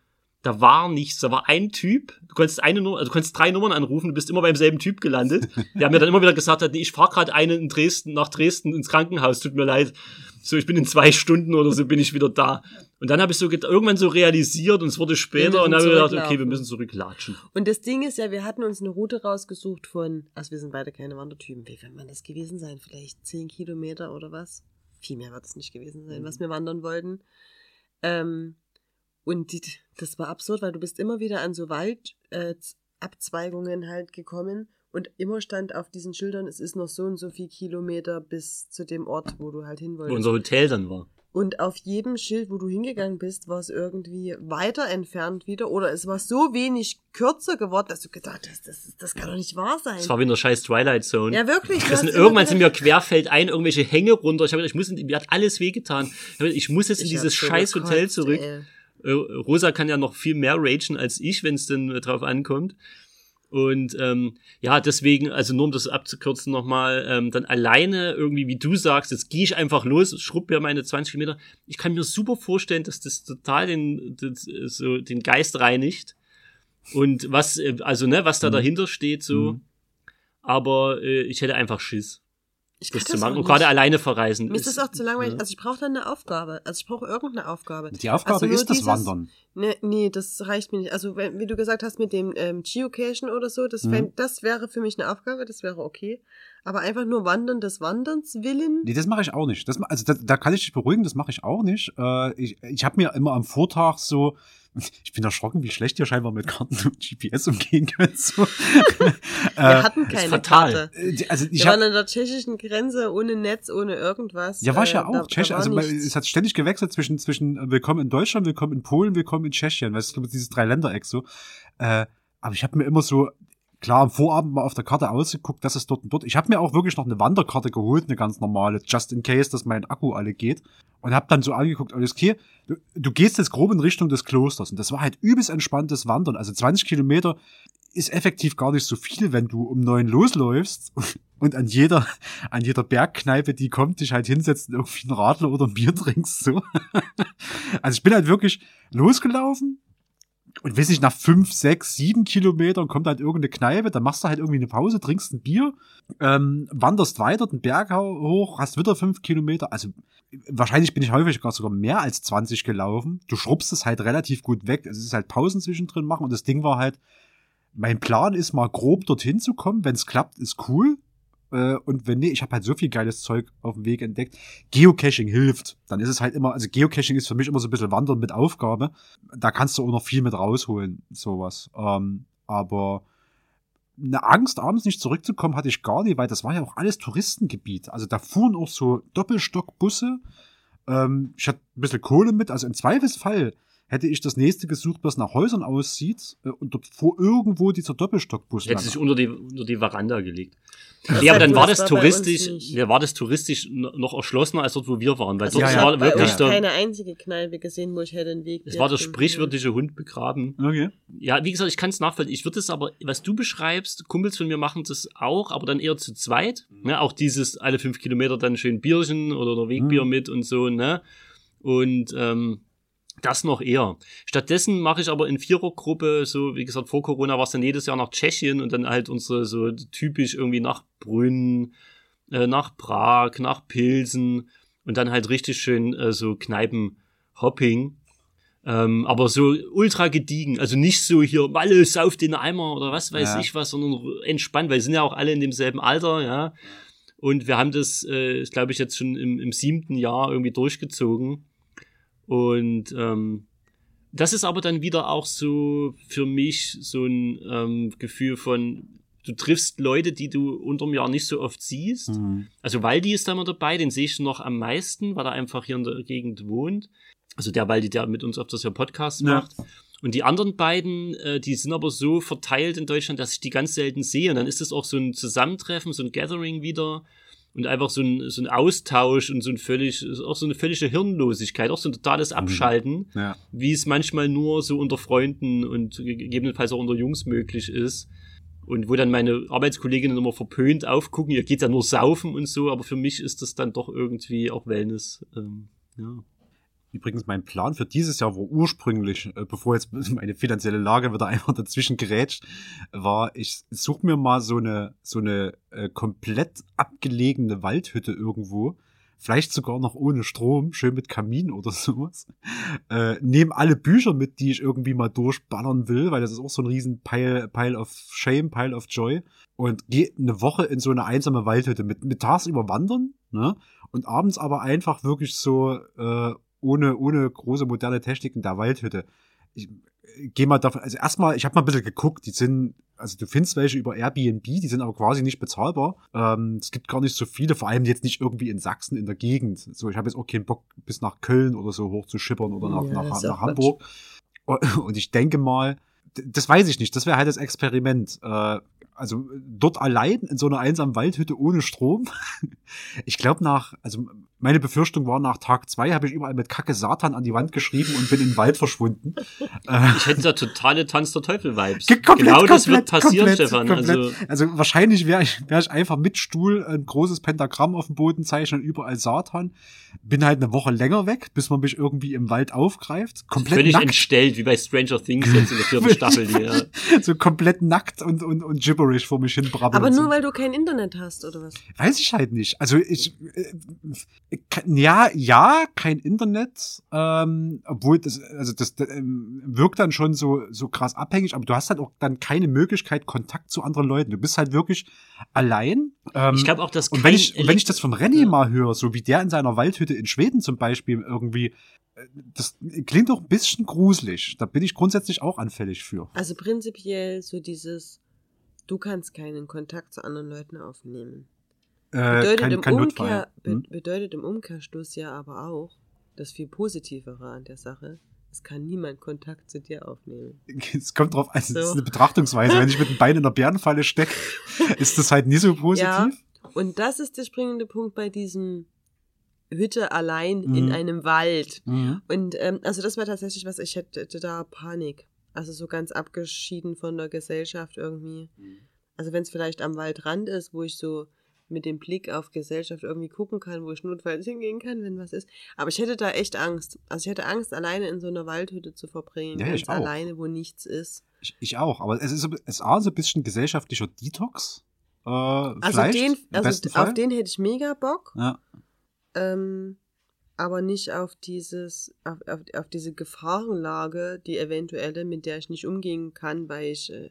Da war nichts, da war ein Typ, du konntest eine Nummer, also du konntest drei Nummern anrufen, du bist immer beim selben Typ gelandet. *laughs* Der hat mir dann immer wieder gesagt, hat, nee, ich fahr gerade einen in Dresden, nach Dresden ins Krankenhaus, tut mir leid. So, ich bin in zwei Stunden oder so bin ich wieder da. Und dann habe ich so irgendwann so realisiert und es wurde später und dann habe ich gedacht, okay, wir müssen zurücklatschen. Und das Ding ist ja, wir hatten uns eine Route rausgesucht von, also wir sind beide keine Wandertypen. Wie wird man das gewesen sein? Vielleicht 10 Kilometer oder was? Viel mehr wird es nicht gewesen sein, was wir wandern wollten. Ähm, und die, das war absurd, weil du bist immer wieder an so Waldabzweigungen halt gekommen und immer stand auf diesen Schildern, es ist noch so und so viel Kilometer bis zu dem Ort, wo du halt hin Wo wolltest. unser Hotel dann war. Und auf jedem Schild, wo du hingegangen bist, war es irgendwie weiter entfernt wieder oder es war so wenig kürzer geworden, dass du gedacht hast, das, ist- das kann doch nicht wahr sein. Das war wie in der scheiß Twilight Zone. ja, wirklich. Das sind, irgendwann sind mir querfeldein irgendwelche Hänge runter. Ich habe gedacht, ich muss, in, mir hat alles wehgetan. Ich, hab ich muss jetzt in Ich dieses scheiß Hotel zurück. ey. Äh, Rosa kann ja noch viel mehr ragen als ich, wenn es denn äh, drauf ankommt. Und ähm, ja, deswegen, also nur um das abzukürzen nochmal, ähm, dann alleine irgendwie, wie du sagst, jetzt gehe ich einfach los, schrubb mir meine 20 Kilometer. Ich kann mir super vorstellen, dass das total den, das, äh, so den Geist reinigt. Und was, also ne, was da Mhm. dahinter steht, so. Mhm. Aber äh, ich hätte einfach Schiss, Ich das zu machen. Und gerade alleine verreisen. Mir ist das auch zu langweilig. ja. Also ich brauche dann eine Aufgabe. Also ich brauche irgendeine Aufgabe. Die Aufgabe Also nur ist das dieses- Wandern. Nee, nee, das reicht mir nicht. Also wenn, wie du gesagt hast mit dem ähm, Geocachen oder so, das, Mhm. fänd, das wäre für mich eine Aufgabe, das wäre okay. Aber einfach nur Wandern des Wanderns willen. Nee, das mache ich auch nicht. Das, also da, da kann ich dich beruhigen, das mache ich auch nicht. Äh, ich ich habe mir immer am Vortag so, *laughs* ich bin erschrocken, wie schlecht ihr scheinbar mit Karten und GPS umgehen könnt. So. *laughs* Wir äh, hatten keine fatal. Karte. äh, also ich Wir waren an der tschechischen Grenze ohne Netz, ohne irgendwas. ja, war ich Äh, ja da- auch. da Tschechien, war also nichts. es hat ständig gewechselt zwischen, zwischen äh, willkommen in Deutschland, willkommen in Polen, willkommen in Tschechien. Weißt du, dieses Dreiländereck so. Äh, aber ich habe mir immer so, klar, am Vorabend mal auf der Karte ausgeguckt, das ist dort und dort. Ich habe mir auch wirklich noch eine Wanderkarte geholt, eine ganz normale, just in case, dass mein Akku alle geht. Und habe dann so angeguckt, alles okay, du, du gehst jetzt grob in Richtung des Klosters. Und das war halt übelst entspanntes Wandern. Also 20 Kilometer ist effektiv gar nicht so viel, wenn du um neun losläufst *laughs* und an jeder, an jeder Bergkneipe, die kommt, dich halt hinsetzt und irgendwie ein Radler oder ein Bier trinkst, so. *laughs* Also ich bin halt wirklich losgelaufen und weiß nicht, nach fünf, sechs, sieben Kilometern kommt halt irgendeine Kneipe, dann machst du halt irgendwie eine Pause, trinkst ein Bier, ähm, wanderst weiter den Berg hoch, hast wieder fünf Kilometer. Also wahrscheinlich bin ich häufig gar sogar mehr als 20 gelaufen. Du schrubbst es halt relativ gut weg. Es ist halt Pausen zwischendrin machen und das Ding war halt, mein Plan ist mal grob dorthin zu kommen. Wenn es klappt, ist cool. Äh, und wenn nee, ich habe halt so viel geiles Zeug auf dem Weg entdeckt. Geocaching hilft. Dann ist es halt immer, also Geocaching ist für mich immer so ein bisschen Wandern mit Aufgabe. Da kannst du auch noch viel mit rausholen, sowas. Ähm, aber eine Angst, abends nicht zurückzukommen, hatte ich gar nicht, weil das war ja auch alles Touristengebiet. Also da fuhren auch so Doppelstockbusse. Ähm, ich hatte ein bisschen Kohle mit, also im Zweifelsfall hätte ich das nächste gesucht, was nach Häusern aussieht äh, und dort fuhr irgendwo dieser Doppelstockbus Hätte sich unter die, unter die Veranda gelegt. Das ja, aber dann war das da touristisch, ja, war das touristisch noch erschlossener als dort, wo wir waren, weil Also dort ich ja, war wirklich uns der, keine einzige Kneipe gesehen, wo ich hätte einen Weg. es war der sprichwörtliche Hund begraben. Okay. Ja, wie gesagt, ich kann es nachvollziehen. Ich würde es aber, was du beschreibst, Kumpels von mir machen das auch, aber dann eher zu zweit. Ne? Auch dieses alle fünf Kilometer dann schön Bierchen oder ein Wegbier Mhm. mit und so, ne? Und ähm, das noch eher. Stattdessen mache ich aber in Vierergruppe, so wie gesagt, vor Corona war es dann jedes Jahr nach Tschechien und dann halt unsere so typisch irgendwie nach Brünn, äh, nach Prag, nach Pilsen und dann halt richtig schön äh, so Kneipen-Hopping. Ähm, aber so ultra gediegen, also nicht so hier, Walle, sauf den Eimer oder was weiß Ja. ich was, sondern entspannt, weil wir sind ja auch alle in demselben Alter, ja. Und wir haben das, äh, glaube ich, jetzt schon im, im siebten Jahr irgendwie durchgezogen. Und ähm, das ist aber dann wieder auch so für mich so ein ähm, Gefühl von, du triffst Leute, die du unterm Jahr nicht so oft siehst. Mhm. Also Waldi ist da immer dabei, den sehe ich noch am meisten, weil er einfach hier in der Gegend wohnt. Also der Waldi, der mit uns öfters ja Podcast Ja. macht. Und die anderen beiden, äh, die sind aber so verteilt in Deutschland, dass ich die ganz selten sehe. Und dann ist es auch so ein Zusammentreffen, so ein Gathering wieder und einfach so ein, so ein Austausch und so ein völlig, auch so eine völlige Hirnlosigkeit, auch so ein totales Abschalten, Ja. wie es manchmal nur so unter Freunden und gegebenenfalls auch unter Jungs möglich ist. Und wo dann meine Arbeitskolleginnen immer verpönt aufgucken, ihr geht ja nur saufen und so, aber für mich ist das dann doch irgendwie auch Wellness. Ähm, ja. Übrigens, mein Plan für dieses Jahr war ursprünglich, äh, bevor jetzt *laughs* meine finanzielle Lage wieder *laughs* einfach dazwischen gerätscht, war, ich suche mir mal so eine, so eine äh, komplett abgelegene Waldhütte irgendwo. Vielleicht sogar noch ohne Strom, schön mit Kamin oder *laughs* sowas. Äh, nehme alle Bücher mit, die ich irgendwie mal durchballern will, weil das ist auch so ein riesen Pile, Pile of Shame, Pile of Joy. Und gehe eine Woche in so eine einsame Waldhütte mit, mit tagsüber wandern, ne? Und abends aber einfach wirklich so, äh, ohne, ohne große moderne Technik in der Waldhütte. Ich äh, gehe mal davon, also erstmal, ich habe mal ein bisschen geguckt, die sind, also du findest welche über Airbnb, die sind aber quasi nicht bezahlbar. Ähm, es gibt gar nicht so viele, vor allem jetzt nicht irgendwie in Sachsen in der Gegend. So, ich habe jetzt auch keinen Bock, bis nach Köln oder so hoch zu schippern oder nach, Ja, nach, nach Hamburg. Und ich denke mal, das weiß ich nicht, das wäre halt das Experiment. Äh, also dort allein in so einer einsamen Waldhütte ohne Strom. *laughs* Ich glaube nach, also meine Befürchtung war, nach Tag zwei habe ich überall mit Kacke Satan an die Wand geschrieben und bin in den Wald verschwunden. *laughs* Ich hätte da totale Tanz der Teufel-Vibes. Ge- komplett, genau das wird passieren, komplett, Stefan. komplett. Also, Also wahrscheinlich wäre ich, wär ich einfach mit Stuhl ein großes Pentagramm auf dem Boden zeichnen, überall Satan. Bin halt eine Woche länger weg, bis man mich irgendwie im Wald aufgreift. Komplett völlig nackt. entstellt, wie bei Stranger Things jetzt in der vierten *laughs* Staffel. Ja. *laughs* so komplett nackt und, und, und gibberish vor mich hin brabbeln. Aber nur weil du kein Internet hast, oder was? Weiß ich halt nicht. Also ich, äh, ja, ja, kein Internet, ähm, obwohl das, also das, das ähm, wirkt dann schon so, so krass abhängig, aber du hast halt auch dann keine Möglichkeit, Kontakt zu anderen Leuten. Du bist halt wirklich allein. Ähm, Ich glaube auch, dass und wenn ich, wenn ich das vom René Ja. mal höre, so wie der in seiner Waldhütte in Schweden zum Beispiel irgendwie, äh, das klingt doch ein bisschen gruselig. Da bin ich grundsätzlich auch anfällig für. Also prinzipiell so dieses, du kannst keinen Kontakt zu anderen Leuten aufnehmen. Äh, Bedeutet, kein, im, kein Umkehr, Hm? bedeutet im Umkehrschluss ja aber auch, das viel Positivere an der Sache, es kann niemand Kontakt zu dir aufnehmen. *laughs* Es kommt drauf an, es ist So. eine Betrachtungsweise. Wenn ich mit dem Bein in der Bärenfalle stecke, *laughs* ist das halt nie so positiv. Ja, und das ist der springende Punkt bei diesem Hütte allein in Mhm. einem Wald. Mhm. Und ähm, also das wäre tatsächlich was, ich hätte, hätte da Panik. Also so ganz abgeschieden von der Gesellschaft irgendwie. Also wenn es vielleicht am Waldrand ist, wo ich so mit dem Blick auf Gesellschaft irgendwie gucken kann, wo ich notfalls hingehen kann, wenn was ist. Aber ich hätte da echt Angst. Also ich hätte Angst, alleine in so einer Waldhütte zu verbringen. Ja, ganz alleine, wo nichts ist. Ich, ich auch, aber es ist, es ist auch so ein bisschen gesellschaftlicher Detox. Äh, Also den, also auf den hätte ich mega Bock. Ja. ähm, aber nicht auf dieses, auf, auf, auf diese Gefahrenlage, die eventuelle, mit der ich nicht umgehen kann, weil ich äh,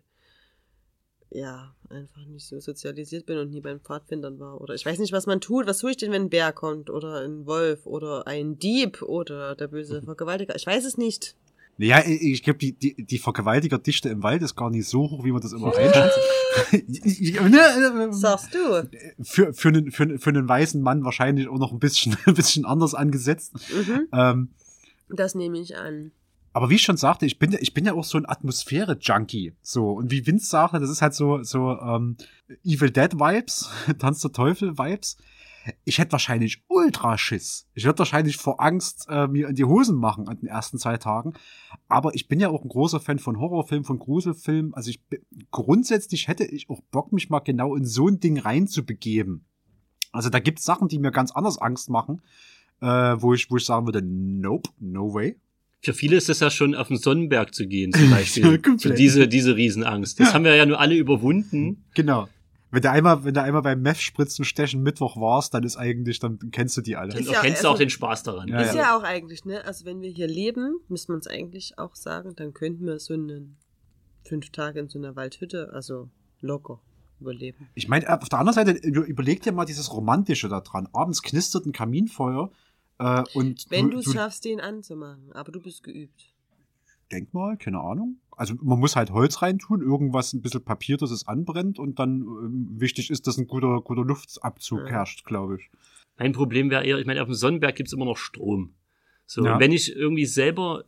ja einfach nicht so sozialisiert bin und nie beim Pfadfindern war. Oder ich weiß nicht, was man tut. Was tue ich denn, wenn ein Bär kommt? Oder ein Wolf oder ein Dieb oder der böse Vergewaltiger? Ich weiß es nicht. Ja, ich, glaube, die, die, die Vergewaltigerdichte im Wald ist gar nicht so hoch, wie man das immer einschätzt. *laughs* *laughs* Ne, äh, Sagst du? für, für, einen, für, für einen weißen Mann wahrscheinlich auch noch ein bisschen, *laughs* ein bisschen anders angesetzt. Mhm. Ähm, Das nehme ich an. Aber wie ich schon sagte, ich bin, ich bin ja auch so ein Atmosphäre-Junkie. So, und wie Vince sagte, das ist halt so, so ähm, Evil Dead-Vibes, *laughs* Tanz der Teufel-Vibes. Ich hätte wahrscheinlich ultra Schiss. Ich würde wahrscheinlich vor Angst äh, mir in die Hosen machen an den ersten zwei Tagen. Aber ich bin ja auch ein großer Fan von Horrorfilmen, von Gruselfilmen. Also ich grundsätzlich hätte ich auch Bock, mich mal genau in so ein Ding reinzubegeben. Also da gibt's Sachen, die mir ganz anders Angst machen, äh, wo ich, wo ich sagen würde, nope, no way. Für viele ist es ja schon auf den Sonnenberg zu gehen, zum *laughs* Beispiel. Ja, so diese, diese Riesenangst. Das haben wir ja nur alle überwunden. Genau. Wenn du einmal, wenn du einmal beim Meth-Spritzen stechen Mittwoch warst, dann ist eigentlich, dann kennst du die alle. Dann ja- erkennst du also- auch den Spaß daran. Ja, ist ja. ja. auch eigentlich, ne? Also wenn wir hier leben, müssen wir uns eigentlich auch sagen, dann könnten wir so einen fünf Tage in so einer Waldhütte, also locker überleben. Ich meine, auf der anderen Seite, über- überleg dir mal dieses Romantische da dran. Abends knistert ein Kaminfeuer äh, und Wenn du es schaffst, den anzumachen, aber du bist geübt. denk mal, keine Ahnung. Also man muss halt Holz reintun, irgendwas ein bisschen Papier, dass es anbrennt und dann ähm, wichtig ist, dass ein guter, guter Luftabzug Ja. herrscht, glaube ich. Mein Problem wäre eher, ich meine, auf dem Sonnenberg gibt's immer noch Strom. So, Ja. und wenn ich irgendwie selber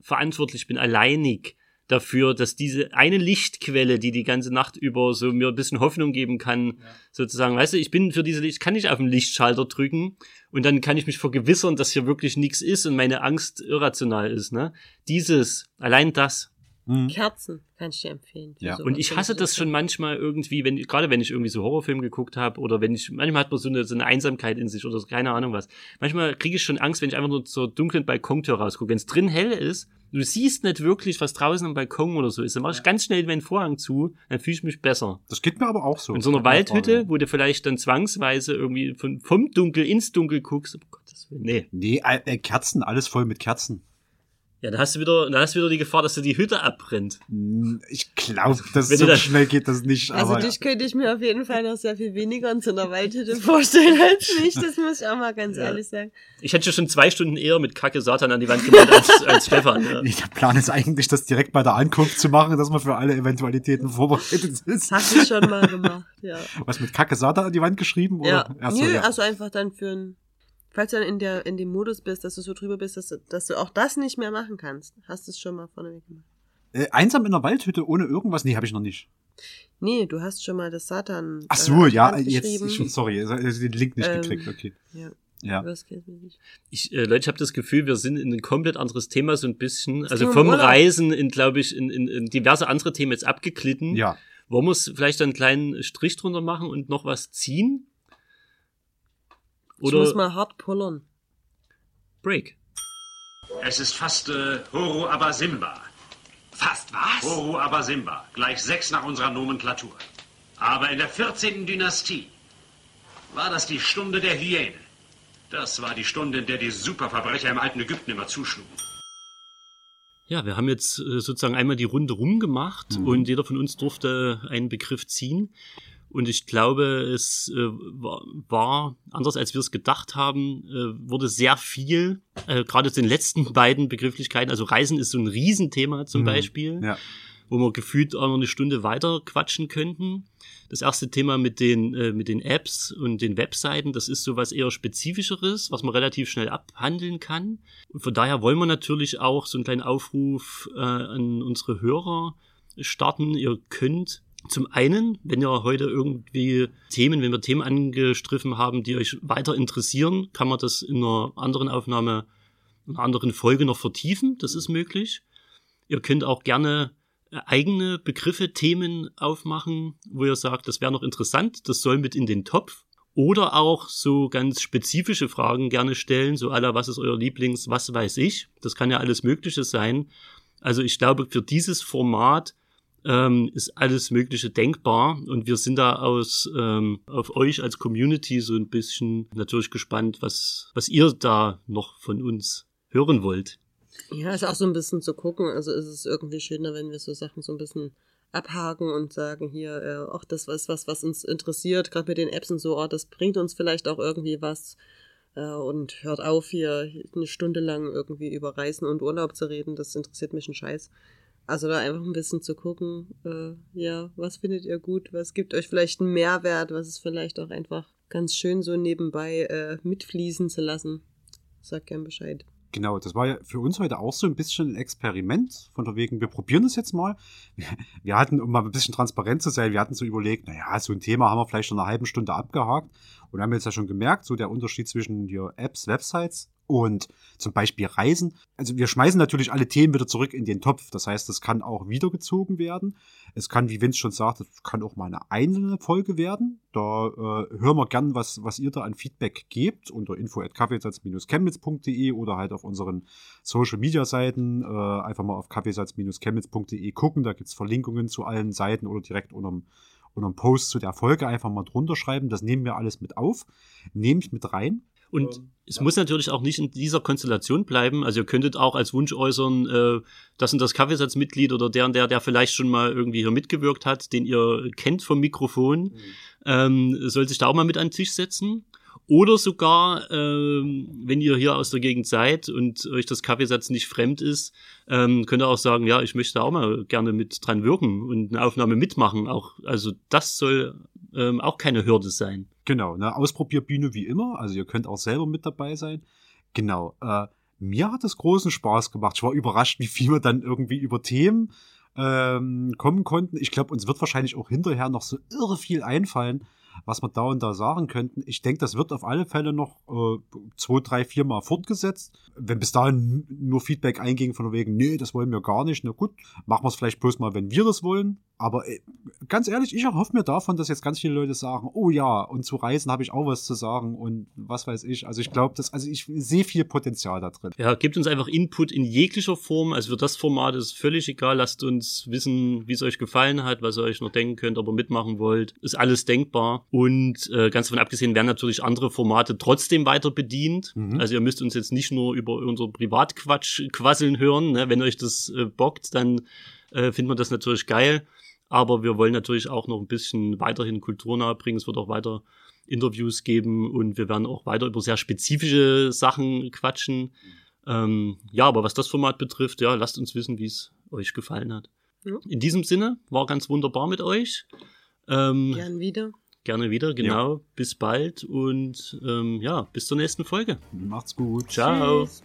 verantwortlich bin, alleinig dafür, dass diese eine Lichtquelle, die die ganze Nacht über so mir ein bisschen Hoffnung geben kann, sozusagen, weißt du, ich bin für diese Licht, kann ich auf den Lichtschalter drücken und dann kann ich mich vergewissern, dass hier wirklich nichts ist und meine Angst irrational ist, ne? Dieses, allein das, Mhm. Kerzen kann ich dir empfehlen. Ja. sowas. und ich hasse das schon manchmal irgendwie, wenn, gerade wenn ich irgendwie so Horrorfilme geguckt habe oder wenn ich, manchmal hat man so eine, so eine Einsamkeit in sich oder so, keine Ahnung was. Manchmal kriege ich schon Angst, wenn ich einfach nur zur dunklen Balkontür rausgucke. Wenn es drin hell ist, du siehst nicht wirklich, was draußen am Balkon oder so ist, dann mache ich ganz schnell meinen Vorhang zu, dann fühle ich mich besser. Das geht mir aber auch so. In so einer Waldhütte, Frage. wo du vielleicht dann zwangsweise irgendwie von, vom Dunkel ins Dunkel guckst, oh Gottes Willen, nee. Nee, äh, äh, Kerzen, alles voll mit Kerzen. Ja, da hast du wieder, da hast du wieder die Gefahr, dass dir die Hütte abbrennt. Ich glaube, *laughs* dass Wenn so du das- schnell geht das nicht. Also aber dich könnte ich mir auf jeden Fall noch sehr viel weniger in so einer Waldhütte vorstellen als *laughs* mich. Das muss ich auch mal ganz Ja. ehrlich sagen. Ich hätte schon zwei Stunden eher mit Kacke Satan an die Wand gemalt als, *laughs* als Stefan. Ja. Nee, der Plan ist eigentlich, das direkt bei der Ankunft zu machen, dass man für alle Eventualitäten vorbereitet ist. Hast du schon mal gemacht, ja. Was mit Kacke Satan an die Wand geschrieben? Oder? Ja, Ach so, Nö, ja. also einfach dann für ein, falls du dann in der, in dem Modus bist, dass du so drüber bist, dass, du- dass du auch das nicht mehr machen kannst. Hast du es schon mal vorneweg gemacht? Äh, einsam in der Waldhütte ohne irgendwas? Nee, habe ich noch nicht. Nee, du hast schon mal das Satan. Ach so, äh, ja, jetzt, ich, sorry, also den Link nicht Ähm, gekriegt, okay. Ja, Ja. Ich, äh, Leute, ich habe das Gefühl, wir sind in ein komplett anderes Thema so ein bisschen. Also vom Urlaub. Reisen in, glaube ich, in, in, in diverse andere Themen jetzt abgeglitten. Ja. Wollen wir es vielleicht einen kleinen Strich drunter machen und noch was ziehen? Ich muss Oder mal hart pullern. Break? Es ist fast äh, Horo Abasimba. Fast was? Horo Abasimba. Gleich sechs nach unserer Nomenklatur. Aber in der 14. Dynastie war das die Stunde der Hyäne. Das war die Stunde, in der die Superverbrecher im alten Ägypten immer zuschlugen. Ja, wir haben jetzt äh, sozusagen einmal die Runde rumgemacht Mhm. und jeder von uns durfte einen Begriff ziehen. Und ich glaube, es äh, war, anders als wir es gedacht haben, äh, wurde sehr viel, äh, gerade zu den letzten *laughs* beiden Begrifflichkeiten, also Reisen ist so ein Riesenthema zum Mhm. Beispiel, Ja. wo wir gefühlt auch noch eine Stunde weiter quatschen könnten. Das erste Thema mit den, äh, mit den Apps und den Webseiten, das ist so was eher Spezifischeres, was man relativ schnell abhandeln kann. Und von daher wollen wir natürlich auch so einen kleinen Aufruf äh, an unsere Hörer starten. Ihr könnt zum einen, wenn ihr heute irgendwie Themen, wenn wir Themen angestriffen haben, die euch weiter interessieren, kann man das in einer anderen Aufnahme, in einer anderen Folge noch vertiefen. Das ist möglich. Ihr könnt auch gerne äh, eigene Begriffe, Themen aufmachen, wo ihr sagt, das wäre noch interessant, das soll mit in den Topf. Oder auch so ganz spezifische Fragen gerne stellen, so aller, was ist euer Lieblings, was weiß ich. Das kann ja alles Mögliche sein. Also ich glaube, für dieses Format ähm, ist alles Mögliche denkbar und wir sind da aus ähm, auf euch als Community so ein bisschen natürlich gespannt, was was ihr da noch von uns hören wollt. Ja, ist auch so ein bisschen zu gucken. Also ist es irgendwie schöner, wenn wir so Sachen so ein bisschen abhaken und sagen hier, äh, auch das was, was, was uns interessiert, gerade mit den Apps und so, oh, das bringt uns vielleicht auch irgendwie was. Äh, und hört auf, hier eine Stunde lang irgendwie über Reisen und Urlaub zu reden. Das interessiert mich ein Scheiß. Also da einfach ein bisschen zu gucken, äh, ja, was findet ihr gut, was gibt euch vielleicht einen Mehrwert, was ist vielleicht auch einfach ganz schön so nebenbei äh, mitfließen zu lassen. Sag gern Bescheid. Genau, das war ja für uns heute auch so ein bisschen ein Experiment. Von der wegen, wir probieren das jetzt mal. *laughs* Wir hatten, um mal ein bisschen transparent zu sein, wir hatten so überlegt, naja, so ein Thema haben wir vielleicht schon eine halbe Stunde abgehakt. Und haben jetzt ja schon gemerkt, so der Unterschied zwischen hier Apps, Websites und zum Beispiel Reisen. Also wir schmeißen natürlich alle Themen wieder zurück in den Topf. Das heißt, es kann auch wiedergezogen werden. Es kann, wie Vince schon sagt, es kann auch mal eine einzelne Folge werden. Da äh, hören wir gern, was, was ihr da an Feedback gebt unter info.kaffeesatz-chemnitz.de oder halt auf unseren Social Media Seiten. Äh, einfach mal auf kaffeesatz-chemnitz.de gucken. Da gibt's Verlinkungen zu allen Seiten oder direkt unterm, unterm Post zu der Folge einfach mal drunter schreiben. Das nehmen wir alles mit auf. Nehmt mit rein. Und Ähm, es muss natürlich auch nicht in dieser Konstellation bleiben. Also ihr könntet auch als Wunsch äußern, äh, das und das Kaffeesatzmitglied oder der und der, der vielleicht schon mal irgendwie hier mitgewirkt hat, den ihr kennt vom Mikrofon, ähm, soll sich da auch mal mit an den Tisch setzen. Oder sogar, ähm, wenn ihr hier aus der Gegend seid und euch das Kaffeesatz nicht fremd ist, ähm, könnt ihr auch sagen, ja, ich möchte auch mal gerne mit dran wirken und eine Aufnahme mitmachen. Auch, also das soll ähm, auch keine Hürde sein. Genau, ne, Ausprobierbühne wie immer. Also ihr könnt auch selber mit dabei sein. Genau. Äh, mir hat es großen Spaß gemacht. Ich war überrascht, wie viel wir dann irgendwie über Themen ähm, kommen konnten. Ich glaube, uns wird wahrscheinlich auch hinterher noch so irre viel einfallen, was wir da und da sagen könnten. Ich denke, das wird auf alle Fälle noch äh, zwei, drei, vier Mal fortgesetzt. Wenn bis dahin nur Feedback einging von wegen, nee, das wollen wir gar nicht, na gut, machen wir es vielleicht bloß mal, wenn wir das wollen. Aber äh, ganz ehrlich, ich erhoffe mir davon, dass jetzt ganz viele Leute sagen, oh ja, und zu Reisen habe ich auch was zu sagen und was weiß ich. Also ich glaube, dass, also ich sehe viel Potenzial da drin. Ja, gebt uns einfach Input in jeglicher Form. Also für das Format ist völlig egal. Lasst uns wissen, wie es euch gefallen hat, was ihr euch noch denken könnt, ob ihr mitmachen wollt. Ist alles denkbar. Und äh, ganz davon abgesehen werden natürlich andere Formate trotzdem weiter bedient. Mhm. Also ihr müsst uns jetzt nicht nur über unser Privatquatsch quasseln hören. Ne? Wenn euch das äh, bockt, dann äh, findet man das natürlich geil. Aber wir wollen natürlich auch noch ein bisschen weiterhin kulturnah bringen. Es wird auch weiter Interviews geben und wir werden auch weiter über sehr spezifische Sachen quatschen. Ähm, ja, aber was das Format betrifft, ja, lasst uns wissen, wie es euch gefallen hat. Ja. In diesem Sinne, war ganz wunderbar mit euch. Ähm, Gern wieder. Gerne wieder, genau. Ja. Bis bald und ähm, ja, bis zur nächsten Folge. Macht's gut. Ciao. Tschüss.